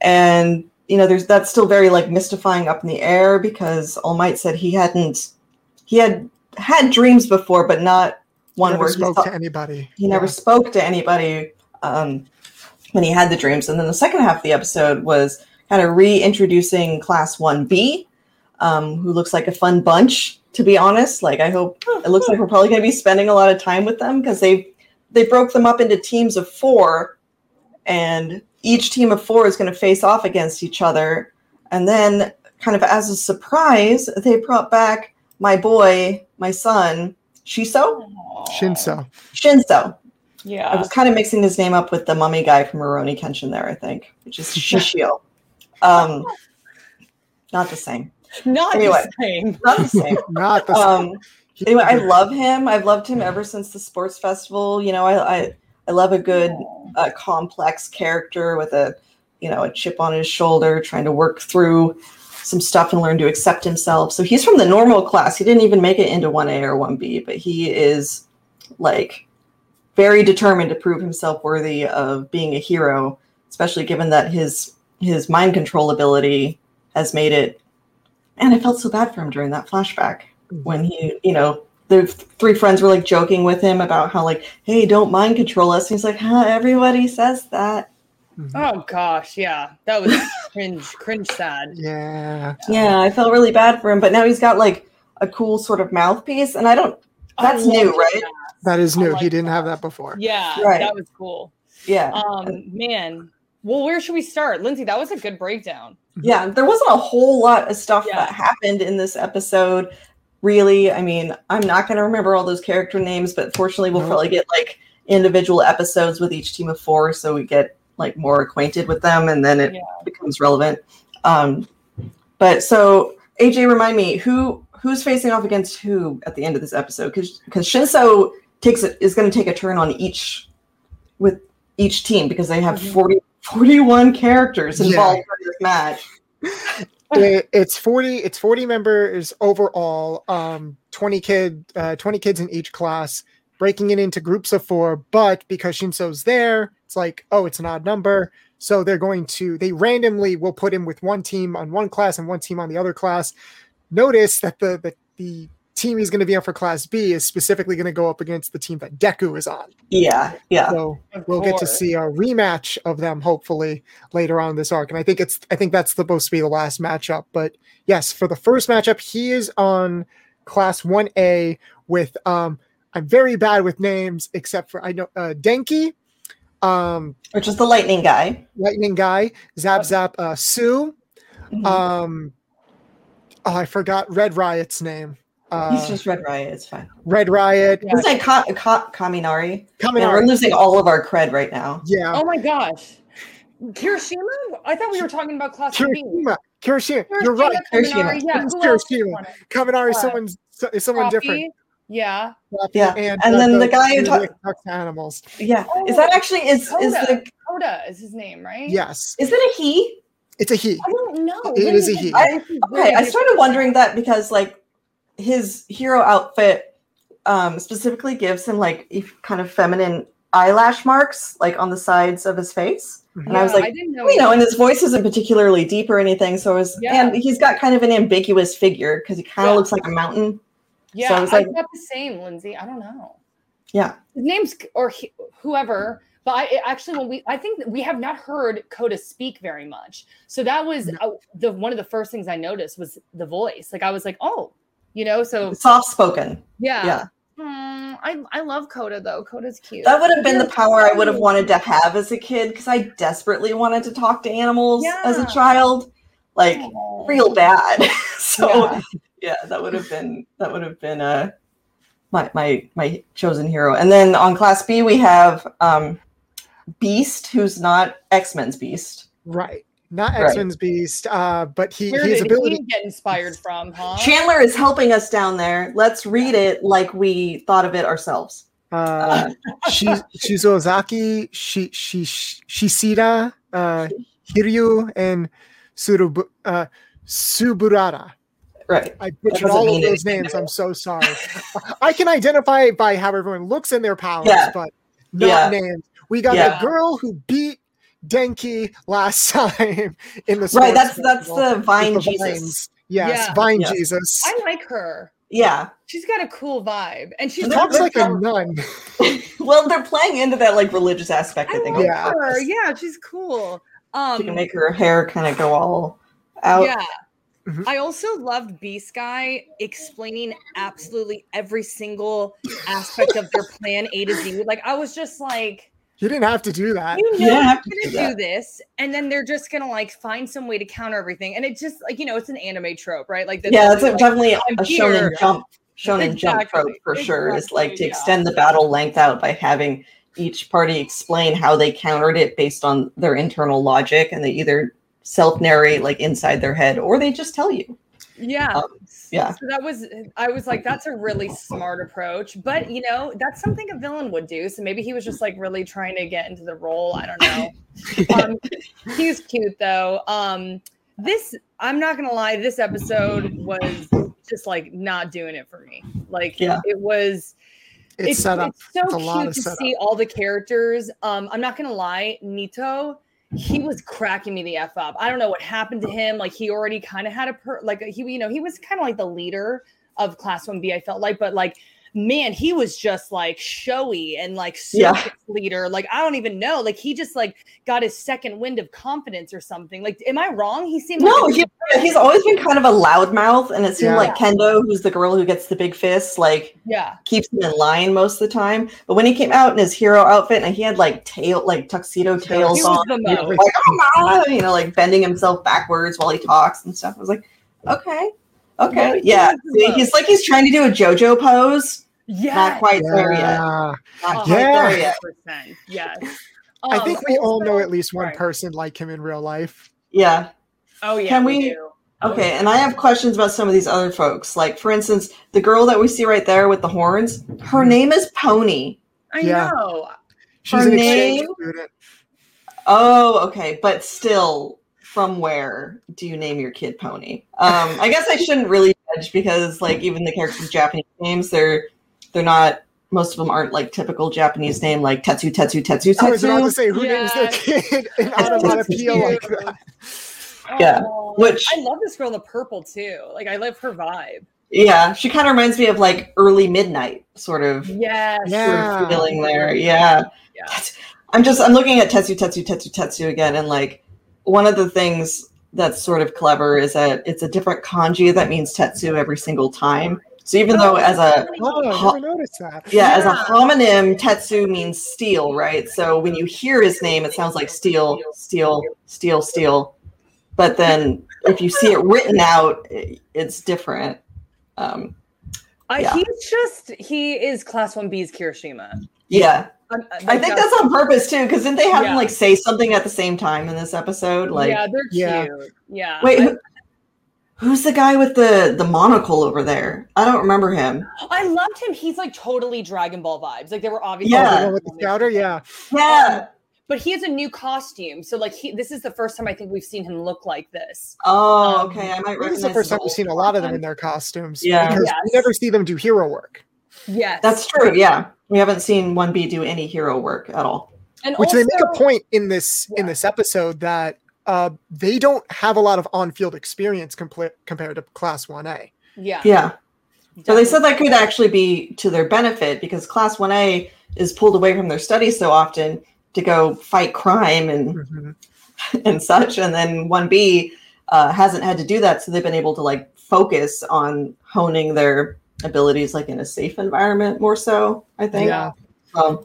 and you know, there's that's still very like mystifying up in the air because All Might said he hadn't he had had dreams before, but not one Never where he spoke to anybody. he never spoke to anybody um, when he had the dreams. And then the second half of the episode was kind of reintroducing Class 1B, um, who looks like a fun bunch, to be honest. Like, I hope it looks like we're probably going to be spending a lot of time with them because they they broke them up into teams of four, and each team of four is going to face off against each other. And then, kind of as a surprise, they brought back my boy, my son, Shiso. Shinso. Shinso. Yeah. I was kind of mixing his name up with the mummy guy from Rurouni Kenshin there, I think, which is Shishio. Um, not the same. Not Anyway. the same. Not the same. Not the Um, anyway, I love him. I've loved him ever since the sports festival. You know, I I, I love a good uh, complex character with a you know a chip on his shoulder, trying to work through some stuff and learn to accept himself. So he's from the normal class. He didn't even make it into one A or one B, but he is like very determined to prove himself worthy of being a hero, especially given that his his mind control ability has made it. And I felt so bad for him during that flashback when he, you know, the three friends were like joking with him about how like, hey, don't mind control us. And he's like, huh, everybody says that. Mhm. Oh gosh, yeah. That was cringe, cringe sad. Yeah. Yeah, I felt really bad for him, but now he's got like a cool sort of mouthpiece, and I don't. That's I new, right? that. That is new. like he didn't that. have that before. Yeah, Right. that was cool. Yeah, Um, man. Well, where should we start? Lynzee, that was a good breakdown. yeah. There wasn't a whole lot of stuff Yeah. that happened in this episode. Really, I mean, I'm not going to remember all those character names, but fortunately, we'll probably get like individual episodes with each team of four, so we get like more acquainted with them, and then it Yeah. becomes relevant. Um, but so AJ, remind me who who's facing off against who at the end of this episode? Because because Shinso takes it is going to take a turn on each with each team because they have Mhm. 40, 41 characters Yeah. involved in this match. It- it's 40 it's 40 members overall um 20 kid uh 20 kids in each class breaking it into groups of four but because shinso's there it's like oh it's an odd number. So they're going to they randomly will put him with one team on one class and one team on the other class. Notice that the the, the team he's going to be on for class b is specifically going to go up against the team that deku is on Yeah, yeah. so we'll get to see a rematch of them hopefully later on in this arc and i think it's i think that's supposed to be the last matchup but yes for the first matchup he is on class 1a with um i'm very bad with names except for i know uh denki um Which is the lightning guy. lightning guy zap zap uh sue Mhm. um oh i forgot red riot's name uh He's just Red Riot. It's fine. red riot Yeah. He's like Ka- Ka- Kaminari. coming Man, we're losing all of our cred right now. yeah Oh my gosh. Kirishima? I thought we were talking about class B. Kirishima, Kirishima, you're right. Kirishima, Kirishima. Kaminari, Yeah, It's who Kirishima. is? Kaminari, Uh, someone's so- is someone different. Coffee? Yeah. Yeah, and, and then the guy who talks talk- talks to animals. Yeah. Oh, is that actually is is Koda. the Koda is his name, right? Yes, is it a he? it's a he. I don't know. It is a he. I- Okay, I started wondering that because like his hero outfit um specifically gives him like if- kind of feminine eyelash marks like on the sides of his face. And I was like, I didn't know. you know, and his voice isn't particularly deep or anything. So it was, Yeah. and he's got kind of an ambiguous figure because he kind of Yeah. looks like a mountain. yeah, so I I was like- thought the same, Lynzee. I don't know. Yeah. His name's or he, whoever. But I actually, when we, I think we have not heard Koda speak very much. So that was uh, the one of the first things I noticed was the voice. Like I was like, oh, you know. So Soft spoken. yeah, Yeah. Hmm, I I love Koda though. Koda's cute. That would have been the Yeah, power I would have wanted to have as a kid because I desperately wanted to talk to animals as a child, like Aw. real bad. so Yeah. yeah, that would have been that would have been uh my my my chosen hero. And then on class B we have um Beast, who's not X-Men's Beast. Right, not X Men's Beast, uh, but he Where his did ability. he get inspired from, huh? Chandler is helping us down there. Let's read it like we thought of it ourselves. Uh, Shi- Shizozaki, Shi- Shi- Shishida, uh, Hiryu, and Surubu, uh, Suburata. Right. I butchered all of those names. I'm so sorry. I can identify by how everyone looks in their powers, Yeah. but not Yeah. names. We got Yeah. a girl who beat Denki last time in the Right, sports that's that's the Vine the Jesus. vines. Yes, Yeah. Vine Yes. Jesus. I like her. Yeah. She's got a cool vibe, and she And Talks they're- like a nun. Well, they're playing into that like religious aspect, I I think. like Yeah. her. Yeah, she's cool. Um, She can make her hair kind of go all out. Yeah. Mhm. I also loved Beast Guy explaining absolutely every single aspect of their plan A to Z. Like I was just like, You didn't have to do that. you know, You don't they're gonna do do, this, and then they're just gonna like find some way to counter everything. And it's just like you know, it's an anime trope, right? Like Yeah, that's a, like, definitely a I'm shonen here. jump shonen jump trope for sure. Is like to exactly, yeah. extend the battle length out by having each party explain how they countered it based on their internal logic, and they either self narrate like inside their head or they just tell you. Yeah. Um, yeah. So that was I was like, that's a really smart approach. But you know, that's something a villain would do. So maybe he was just like really trying to get into the role. I don't know. um he was cute though. Um this I'm not gonna lie, this episode was just like not doing it for me. Like Yeah. it was It's, set up. It's so It's a lot cute of to setup. see all the characters. Um, I'm not gonna lie, Neito, he was cracking me the f up. I don't know what happened to him. Like he already kind of had a per like he, you know, he was kind of like the leader of Class One B. I felt like, but like. Man, he was just like showy and like Yeah. leader. Like I don't even know. Like he just like got his second wind of confidence or something. Like, am I wrong? He seemed No, like he, he's always been kind of a loudmouth, and it seemed Yeah. like Kendo, who's the girl who gets the big fists, like yeah, keeps him in line most of the time. But when he came out in his hero outfit and he had like tail, like tuxedo tails on, you know, like "Ah," you know, like bending himself backwards while he talks and stuff. I was like, okay, okay, Yeah, yeah. he was the See, he's like he's trying to do a JoJo pose, yeah. not quite there yet. Yeah. Not quite Yeah. there yet. 100%. Yes. I Um, think we all know at least one sorry. person like him in real life. Yeah. Oh yeah, Can we, we- do. Okay, and I have questions about some of these other folks. Like, for instance, the girl that we see right there with the horns, her name is Pony. I Yeah. know. She's Her an exchange name? student. Oh, okay, but still, from where do you name your kid Pony? Um, I guess I shouldn't really judge because, like, even the characters Japanese names, they're they're not. Most of them aren't like typical Japanese name, like Tetsu, Tetsu, Tetsu, Tetsu. I was about to say who names their Yeah. kid an onomatopoeia like cute. that. Yeah, Aw. which- I love this girl in the purple too. Like I love her vibe. Yeah, she kind of reminds me of like early midnight sort of Yes. Yeah. of feeling there. Yeah. Yeah. I'm just I'm looking at Tetsu Tetsu Tetsu Tetsu again and like one of the things that's sort of clever is that it's a different kanji that means Tetsu every single time. So even though as a Oh, I Ho- never noticed that. yeah, as a homonym, Tetsu means steel, right? So when you hear his name, it sounds like steel, steel, steel, steel. But then if you see it written out, it's different. Um, I, Yeah. He's just he is class one B's Kirishima. yeah, I'm- I think that's on purpose too, because didn't they have Yeah. him like say something at the same time in this episode? Like, yeah, they're Yeah. cute. Yeah. wait, I, who, who's the guy with the the monocle over there? I don't remember him. I loved him. He's like totally Dragon Ball vibes. Like they were obviously Yeah. Oh, with the scouter, yeah. Yeah. But he has a new costume, so like he. This is the first time I think we've seen him look like this. Oh, Um, okay. I might I think recognize. the first time we've seen a lot of them in their costumes. Yeah. Because Yes. we never see them do hero work. Yes, That's true. Yeah, we haven't seen one B do any hero work at all. And Which they make a point in this in this episode that uh, they don't have a lot of on-field experience compla- compared to Class 1A. Yeah. Yeah. So they said that could actually be to their benefit because Class 1A is pulled away from their studies so often to go fight crime and, Mhm. and such. And then 1B uh, hasn't had to do that. So they've been able to like focus on honing their abilities like in a safe environment more so, I think. Yeah. Um,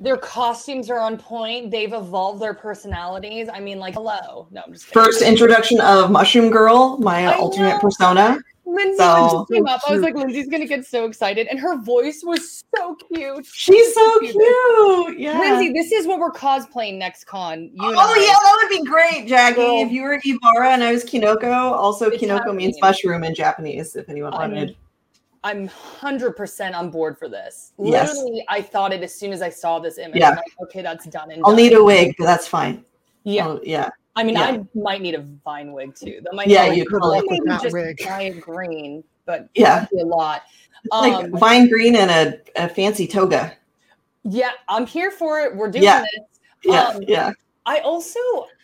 Their costumes are on point. They've evolved their personalities. I mean, like, hello. No, I'm just kidding. first introduction of Mushroom Girl, my I alternate know. persona. Lynzee So- when came up, I was like, Lynzee's gonna get so excited, and her voice was so cute. She's so Cute. cute. Yeah. Lynzee, this is what we're cosplaying next con. You and Oh I. yeah, that would be great, Jacki. Girl. If you were Ibara and I was Kinoko, also It's Kinoko means mushroom in Japanese. If anyone I'm- wanted, I'm hundred percent on board for this. Yes. Literally, I thought it as soon as I saw this image. Yeah. Like, okay, that's done and I'll done. need a wig, but that's fine. Yeah, Oh, yeah. I mean, yeah. I might need a vine wig too. That might Yeah, you Good probably- luck with maybe that just wig. giant green, but Yeah. be a lot. like Um, vine green and a, a fancy toga. yeah, I'm here for it. We're doing Yeah. this. Yeah, Um, yeah. I also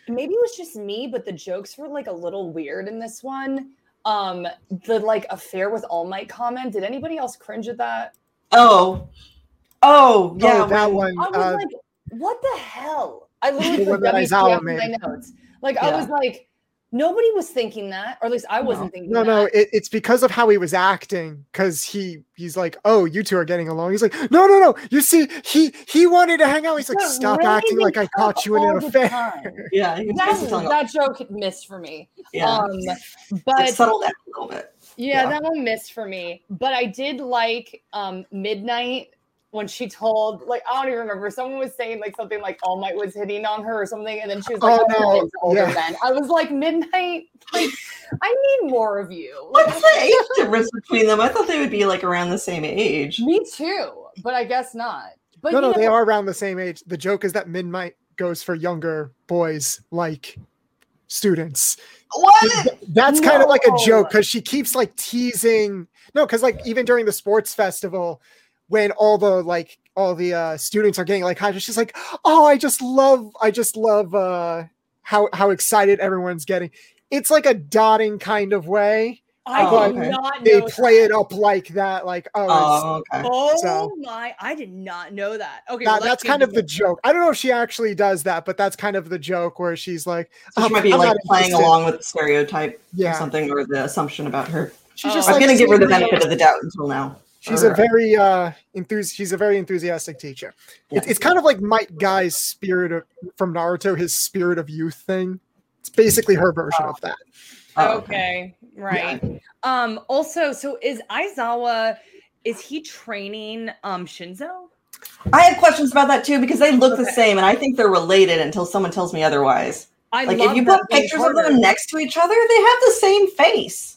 maybe it was just me, but the jokes were like a little weird in this one. Um, the like affair with All Might comment. Did anybody else cringe at that? Oh, oh, yeah. oh, that when- one. I was Uh, like, what the hell? I literally The put one that WTF my notes. Like I was like, nobody was thinking that, or at least I wasn't thinking no, that. no, it, it's because of how he was acting. Because he he's like, oh, you two are getting along. He's like, no, no, no. You see, he he wanted to hang out. He's like, But stop acting like I caught you in all an affair. time. yeah, he That, telling that joke missed for me. yeah, Um, like, but settle down a little bit. Yeah, Yeah. that one missed for me. But I did like um Midnight when she told like I don't even remember. Someone was saying like something like All Might was hitting on her or something, and then she was like, Oh, "Oh, no. older Yeah. men." I was like, Midnight, like I need more of you. What's the age difference between them? I thought they would be like around the same age. me too, but I guess not. But no, no, know, they are around the same age. The joke is that Midnight goes for younger boys like students. What? That's kind of like a joke because she keeps like teasing. No, because like even during the sports festival, when all the like all the uh students are getting like high, she's like, "Oh, I just love, I just love uh how how excited everyone's getting." It's like a dotting kind of way. I Oh, did okay. not They know play that. it up like that, like oh, it's- Oh, okay. Oh So- my! I did not know that. Okay, that- well, that's kind of into the joke. I don't know if she actually does that, but that's kind of the joke where she's like, So she "Oh, might be I'm like playing interested." along with the stereotype or Yeah, something or the assumption about her. she's Oh. just I'm like gonna give her the benefit of the doubt until now. She's a Or- very uh enthus- she's a very enthusiastic teacher. It's, Yeah. it's kind of like Might Guy's spirit of from Naruto, his spirit of youth thing. It's basically her version of that. Oh, okay, right. Um. Also, so is Aizawa? Is he training um Shinso? I have questions about that too because they look the same, and I think they're related until someone tells me otherwise. I Like if you put being pictures of them next to each other, they have the same face.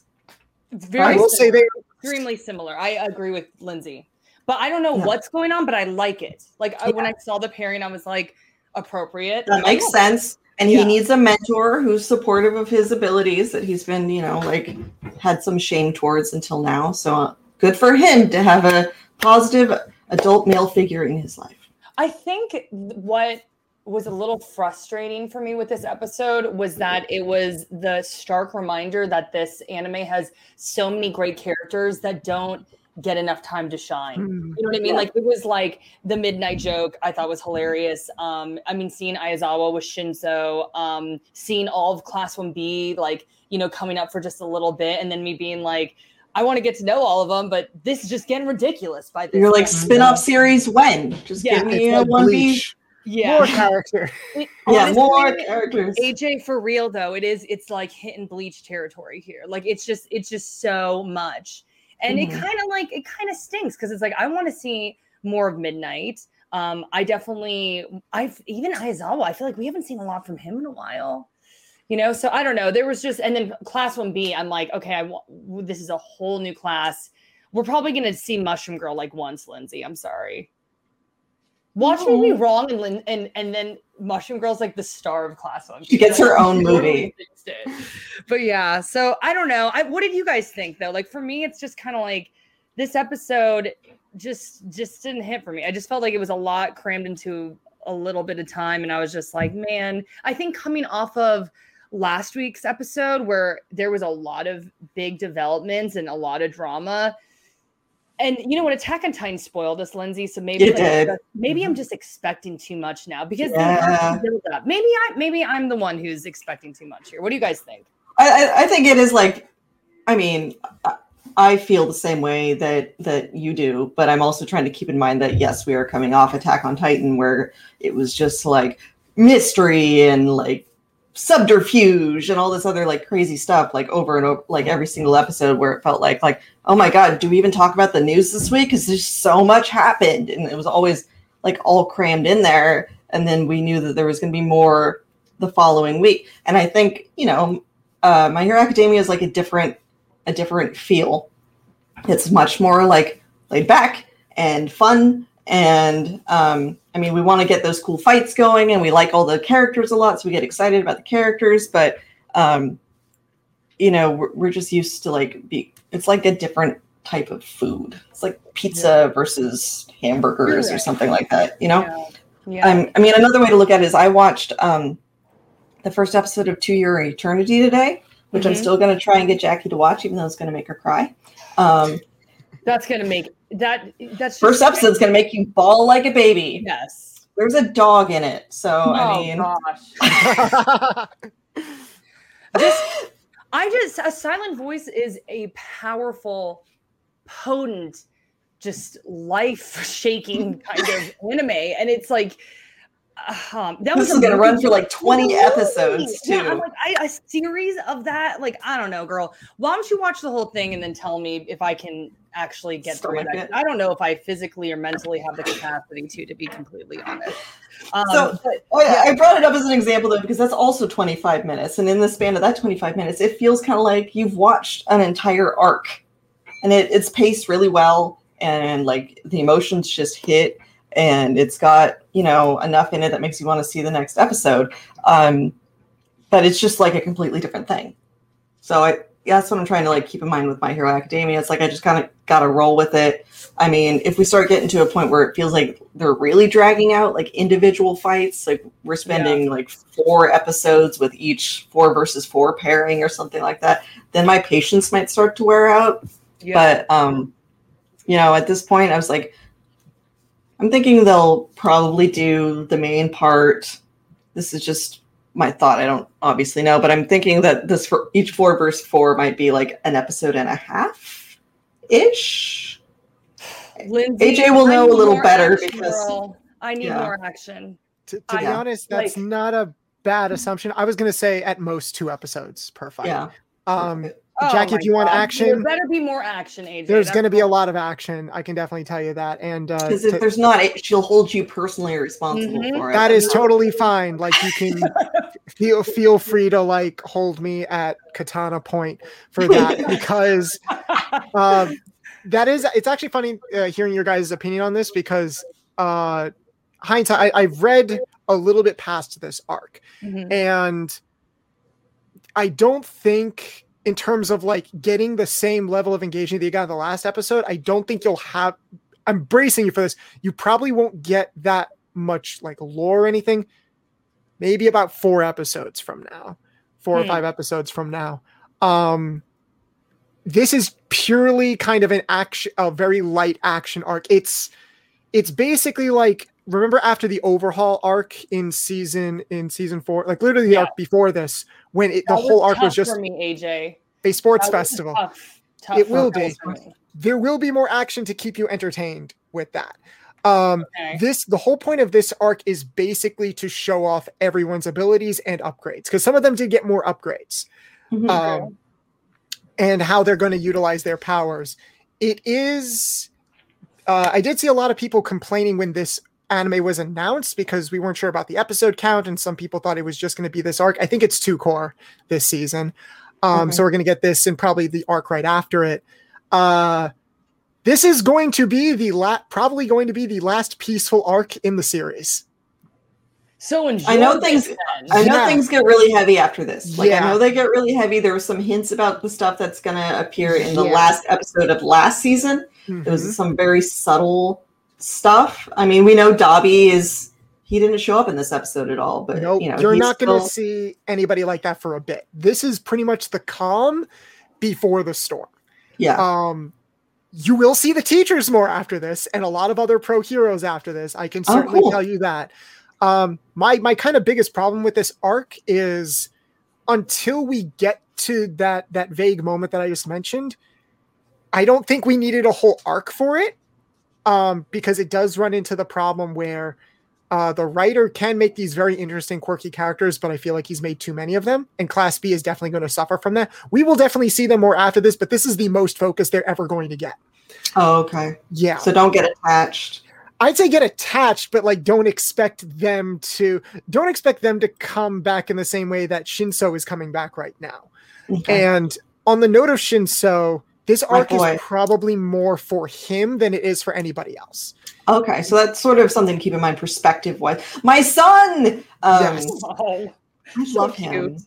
Very I will say they extremely similar. I agree with Lynzee, but I don't know Yeah. what's going on, but I like it. Like I, when I saw the pairing, I was like, appropriate. That makes sense. And Yeah. he needs a mentor who's supportive of his abilities that he's been, you know, like had some shame towards until now. So uh, good for him to have a positive adult male figure in his life. I think what was a little frustrating for me with this episode was that it was the stark reminder that this anime has so many great characters that don't get enough time to shine. Hmm. You know what I mean? Yeah. Like it was like the midnight joke. I thought was hilarious. Um, I mean, seeing Aizawa with Shinso, um, seeing all of Class One B, like you know, coming up for just a little bit, and then me being like, I want to get to know all of them, but this is just getting ridiculous by this. You're like spin-off series when? Just Yeah, give me a like one B. Yeah, More character. It- Yeah, more characters. AJ for real though, it is it's like hitting bleach territory here. Like it's just it's just so much. And Mhm. it kind of like it kind of stinks because it's like I want to see more of Midnight. Um, I definitely I've even Aizawa, I feel like we haven't seen a lot from him in a while. You know, so I don't know. There was just and then class 1B, I'm like, okay, I want this is a whole new class. We're probably gonna see Mushroom Girl like once, Lynzee. I'm sorry. Watch me be wrong and and and then Mushroom Girl's like the star of class one. She gets her own movie. But yeah, so I don't know. I what did you guys think though? Like for me, it's just kind of like this episode just just didn't hit for me. I just felt like it was a lot crammed into a little bit of time, and I was just like, man, I think coming off of last week's episode where there was a lot of big developments and a lot of drama. And you know what, Attack on Titan spoiled us, Lynzee. So maybe like, maybe Mm-hmm. I'm just expecting too much now because Yeah. to build up. Maybe I maybe I'm the one who's expecting too much here. What do you guys think? I, I- think it is like, I mean, I- I feel the same way that that you do, but I'm also trying to keep in mind that yes, we are coming off Attack on Titan, where it was just like mystery and like subterfuge and all this other like crazy stuff, like over and over, like every single episode, where it felt like like oh my god, do we even talk about the news this week? Because there's so much happened, and it was always like all crammed in there, and then we knew that there was going to be more the following week, and I think you know uh, My Hero Academia is like a different a different feel. It's much more like laid back and fun. And um, I mean, we want to get those cool fights going, and we like all the characters a lot, so we get excited about the characters. But um, you know, we're, we're just used to like be. It's like a different type of food. It's like pizza versus hamburgers or something like that. You know. Yeah. Yeah. Um, I mean, another way to look at it is I watched um, the first episode of To Your Eternity today, which I'm Mhm. still going to try and get Jacki to watch, even though it's going to make her cry. Um, that's gonna make that that's first episode's going to make you bawl like a baby. Yes. There's a dog in it, so I oh mean, gosh. just I just a silent voice is a powerful, potent, just life shaking kind of anime, and it's like. Um, that this was is going to run for like 20 Movie. episodes too. Yeah, I'm like, I, a series of that, like I don't know, girl. Why don't you watch the whole thing and then tell me if I can actually get through Stomach that? it. I don't know if I physically or mentally have the capacity to, to be completely honest. Um, So- but I, I brought it up as an example though because that's also 25 minutes, and in the span of that 25 minutes, it feels kind of like you've watched an entire arc, and it, it's paced really well, and like the emotions just hit, and it's got you know enough in it that makes you want to see the next episode, um, but it's just like a completely different thing. So I that's what I'm trying to like keep in mind with My Hero Academia. It's like I just kind of got to roll with it. I mean, if we start getting to a point where it feels like they're really dragging out like individual fights, like we're spending like four episodes with each four versus four pairing or something like that, then my patience might start to wear out. yeah, But um, you know, at this point, I was like, I'm thinking they'll probably do the main part. This is just my thought. I don't obviously know, but I'm thinking that this for each four verse four might be like an episode and a half ish. Lynzee, AJ will know a little better action, because- girl. I need Yeah. more action. to, to be honest, that's like- not a bad assumption. I was going to say at most two episodes per fight. Yeah. Um, Oh Jack, if you want action, There action, better be more action, AJ. there's going to be a lot of action. I can definitely tell you that. And uh, Because to- if there's not, it, she'll hold you personally responsible Mhm. for it. that is totally fine. Like you can feel feel free to like hold me at katana point for that because uh, that is it's actually funny uh, hearing your guys' opinion on this because uh, hindsight I, I've read a little bit past this arc Mhm. and I don't think in terms of like getting the same level of engagement that you got in the last episode, I don't think you'll have I'm bracing you for this. You probably won't get that much like lore or anything. Maybe about four episodes from now. Four or Hmm. five episodes from now. Um this is purely kind of an action a very light action arc. It's it's basically like remember after the overhaul arc in season in season four, like literally the Yeah. arc before this, when it, the whole arc was just for me, AJ. a sports festival. Tough, tough It will be. There will be more action to keep you entertained with that. Um, Okay. this the whole point of this arc is basically to show off everyone's abilities and upgrades because some of them did get more upgrades Mhm. um, and how they're going to utilize their powers. It is. Uh, I did see a lot of people complaining when this anime was announced because we weren't sure about the episode count, and some people thought it was just going to be this arc. I think it's two core this season, um, Okay. so we're going to get this and probably the arc right after it. Uh, this is going to be the la- probably going to be the last peaceful arc in the series. So enjoy I know things- then. I know Yeah. things get really heavy after this. Like Yeah. I know they get really heavy. There were some hints about the stuff that's gonna appear in the Yeah. last episode of last season. There Mhm. was some very subtle stuff. I mean, we know Dabi is he didn't show up in this episode at all, but Nope, you know you're not going to still- see anybody like that for a bit. This is pretty much the calm before the storm. yeah. Um, you will see the teachers more after this, and a lot of other pro heroes after this. I can Oh, certainly cool. tell you that. Um, my my kind of biggest problem with this arc is until we get to that that vague moment that I just mentioned, I don't think we needed a whole arc for it. Um, because it does run into the problem where uh, the writer can make these very interesting, quirky characters, but I feel like he's made too many of them, and Class B is definitely going to suffer from that. We will definitely see them more after this, but this is the most focus they're ever going to get. oh, okay. Yeah, So don't get attached. I'd say get attached, but like don't expect them to don't expect them to come back in the same way that Shinso is coming back right now. Okay. And on the note of Shinso, this arc is probably more for him than it is for anybody else. Okay, so that's sort of something to keep in mind perspective wise. My son, um, Yes. Oh, I so love cute. him. And-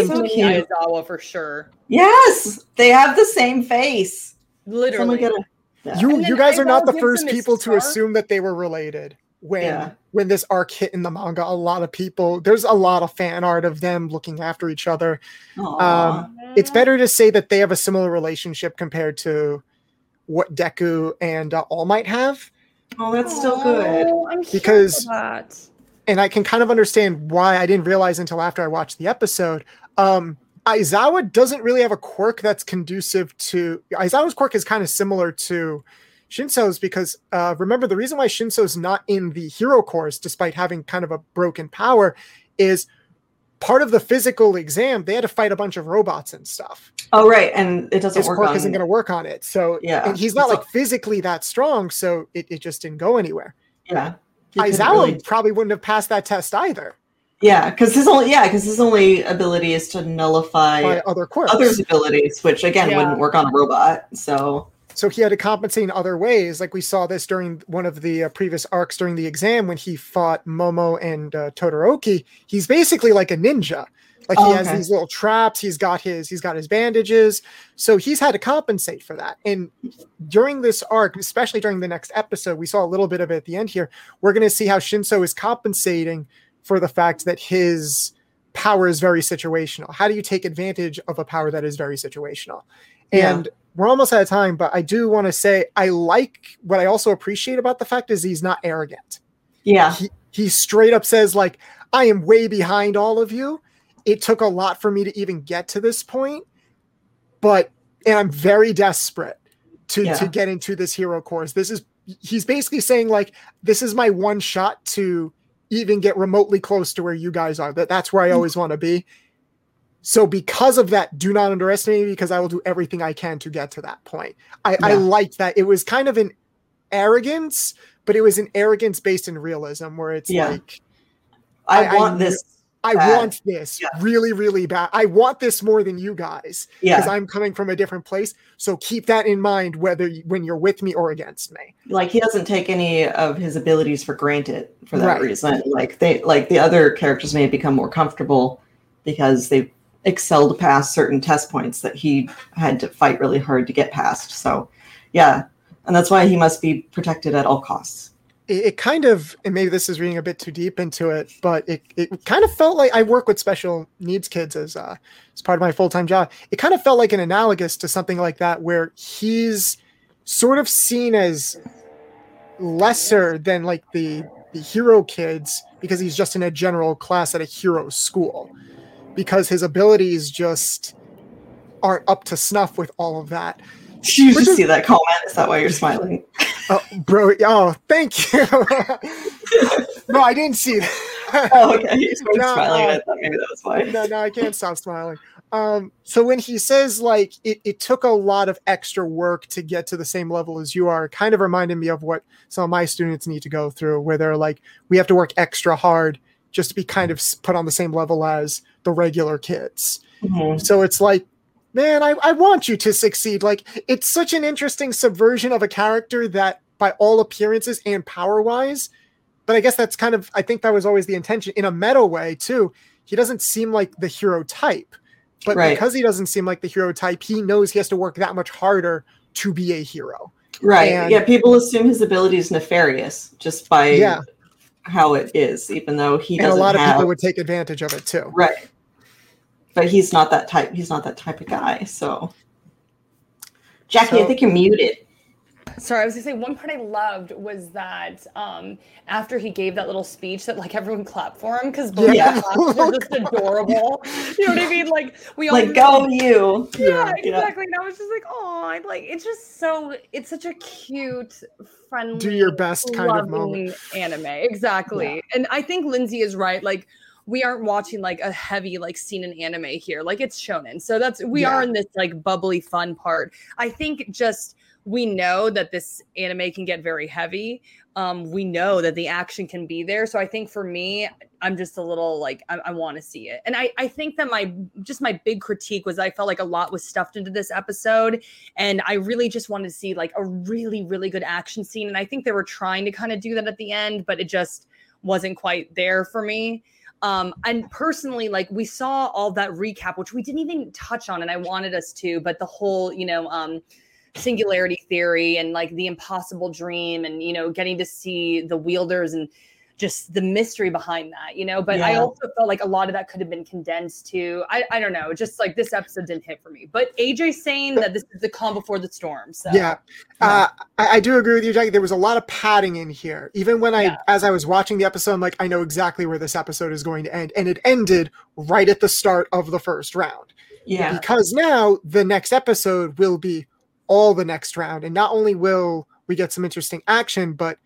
He's so Mimi cute. Aizawa for sure. Yes, they have the same face. Literally. get a yeah. You, you then guys are not the first people to assume that they were related. When Yeah. when this arc hit in the manga, a lot of people there's a lot of fan art of them looking after each other. Aw. Um, It's better to say that they have a similar relationship compared to what Deku and uh, All Might have. oh, that's still good. Oh, I'm Because- that. and I can kind of understand why I didn't realize until after I watched the episode. Um, Aizawa doesn't really have a quirk that's conducive to Aizawa's quirk is kind of similar to Shinso's because uh, remember the reason why Shinso's not in the hero course, despite having kind of a broken power, is part of the physical exam. They had to fight a bunch of robots and stuff. Oh, right, and it doesn't His work quirk on. isn't going to work on it. So Yeah. and he's not It's like physically that strong, so it, it just didn't go anywhere. yeah, He Aizawa really- probably wouldn't have passed that test either yeah, because his only yeah, because his only ability is to nullify by other quirks. others' abilities, which again Yeah. wouldn't work on a robot. So So he had to compensate in other ways. Like we saw this during one of the uh, previous arcs during the exam when he fought Momo and uh, Todoroki. He's basically like a ninja. Like he Oh, has these little traps. He's got his he's got his bandages. So he's had to compensate for that. And during this arc, especially during the next episode, we saw a little bit of it at the end here. We're going to see how Shinso is compensating for the fact that his power is very situational. How do you take advantage of a power that is very situational? Yeah. We're almost out of time, but I do want to say I like what I also appreciate about the fact is he's not arrogant. yeah, He he straight up says like I am way behind all of you. It took a lot for me to even get to this point, but and I'm very desperate to Yeah. to get into this hero course. This is he's basically saying like this is my one shot to even get remotely close to where you guys are. That that's where I mm. always want to be. So because of that, do not underestimate me because I will do everything I can to get to that point. I, I Yeah. liked that. It was kind of an arrogance, but it was an arrogance based in realism where it's Yeah. like I, I- I want knew- this. I Bad. want this Yeah. really, really bad. I want this more than you guys because Yeah, I'm coming from a different place. So keep that in mind whether you, when you're with me or against me. like he doesn't take any of his abilities for granted for that Right. reason. Like they, like the other characters may become more comfortable because they've excelled past certain test points that he had to fight really hard to get past. So, yeah, and that's why he must be protected at all costs. it, it kind of and maybe this is reading a bit too deep into it but it, it kind of felt like i work with special needs kids as uh as part of my full-time job it kind of felt like an analogous to something like that where he's sort of seen as lesser than like the the hero kids because he's just in a general class at a hero school because his abilities just aren't up to snuff with all of that Did you Which just is- see that comment? Is that why you're smiling? oh bro oh thank you no i didn't see that Oh, okay. You started No, smiling. I thought maybe that was why. no, no, I can't stop smiling. Um, so when he says like it, it took a lot of extra work to get to the same level as you are, it kind of reminded me of what some of my students need to go through, where they're like, we have to work extra hard just to be kind of put on the same level as the regular kids. Mhm. So it's like, man, I, I want you to succeed. Like it's such an interesting subversion of a character that by all appearances and power wise, but I guess that's kind of I think that was always the intention in a meta way too. He doesn't seem like the hero type. But Right. because he doesn't seem like the hero type, he knows he has to work that much harder to be a hero. Right. And- yeah. People assume his ability is nefarious just by Yeah. How it is, even though he and a lot of have. people would take advantage of it too. Right. But he's not that type. He's not that type of guy. So, Jacki, I think you're muted. Sorry, I was gonna say one part I loved was that um, after he gave that little speech that like everyone clapped for him because both Yeah. the classes were just adorable. You know what I mean? Like we all Like, go you. Yeah, Yeah. exactly. And I was just like, oh, like it's just so it's such a cute, friendly, Do your best kind of moment. anime. Exactly. And I think Lynzee is right. Like we aren't watching like a heavy like scene in anime here. Like it's shonen. So that's we Yeah. are in this like bubbly fun part. I think just we know that this anime can get very heavy. Um, we know that the action can be there. So I think for me, I'm just a little like I, I want to see it. And I, I think that my just my big critique was I felt like a lot was stuffed into this episode. And I really just wanted to see like a really, really good action scene. And I think they were trying to kind of do that at the end, but it just wasn't quite there for me. Um, and personally, like we saw all that recap, which we didn't even touch on, and I wanted us to, but the whole, you know, um, singularity theory and like the impossible dream and you know getting to see the wielders and just the mystery behind that you know but i also felt like a lot of that could have been condensed to I, I don't know just like this episode didn't hit for me but aj saying that this is the calm before the storm so Yeah, uh, I, I do agree with you, Jacki. There was a lot of padding in here. Even when I, Yeah. as I was watching the episode, I'm like, I know exactly where this episode is going to end, and it ended right at the start of the first round. Yeah. Because now the next episode will be all the next round, and not only will we get some interesting action, but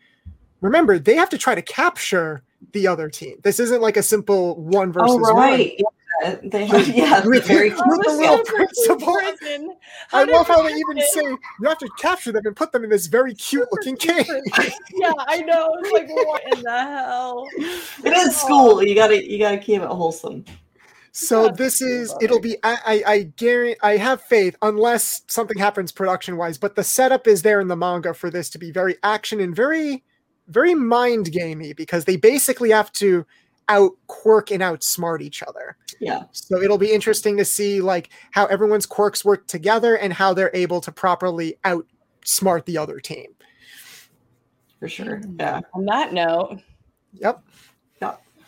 remember they have to try to capture the other team. This isn't like a simple one oh, versus Oh, one. right. Yeah. They have, yeah. With- very with the little principal. Prison. I love how that they even say you have to capture them and put them in this very cute looking cage. yeah i know it's like what in the hell It is school. You gotta you gotta keep it wholesome. So this is it'll be I I, I guarantee I have faith unless something happens production wise, but the setup is there in the manga for this to be very action and very very mind gamey because they basically have to out quirk and outsmart each other. Yeah. So it'll be interesting to see like how everyone's quirks work together and how they're able to properly outsmart the other team. For sure. Yeah. on that note Yep.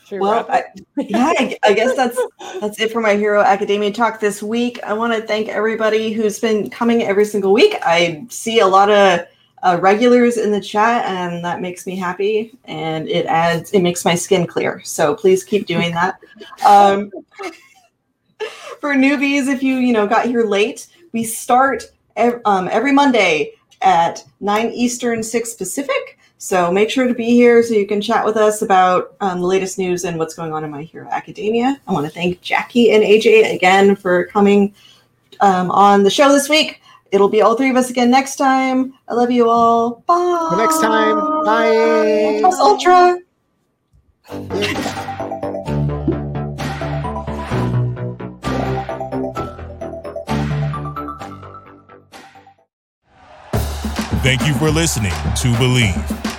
Should Well. I, yeah, I, I guess that's that's it for my Hero Academia talk this week. I want to thank everybody who's been coming every single week. I see a lot of uh, regulars in the chat, and that makes me happy. And it adds, it makes my skin clear. So please keep doing that. Um, for newbies, if you you know got here late, we start ev- um, every Monday at nine Eastern, six Pacific. So make sure to be here so you can chat with us about um, the latest news and what's going on in My Hero Academia. I want to thank Jacki and AJ again for coming um, on the show this week. It'll be all three of us again next time. I love you all. Bye. Till next time. Bye. Plus Ultra. Thank you for listening to Bleav.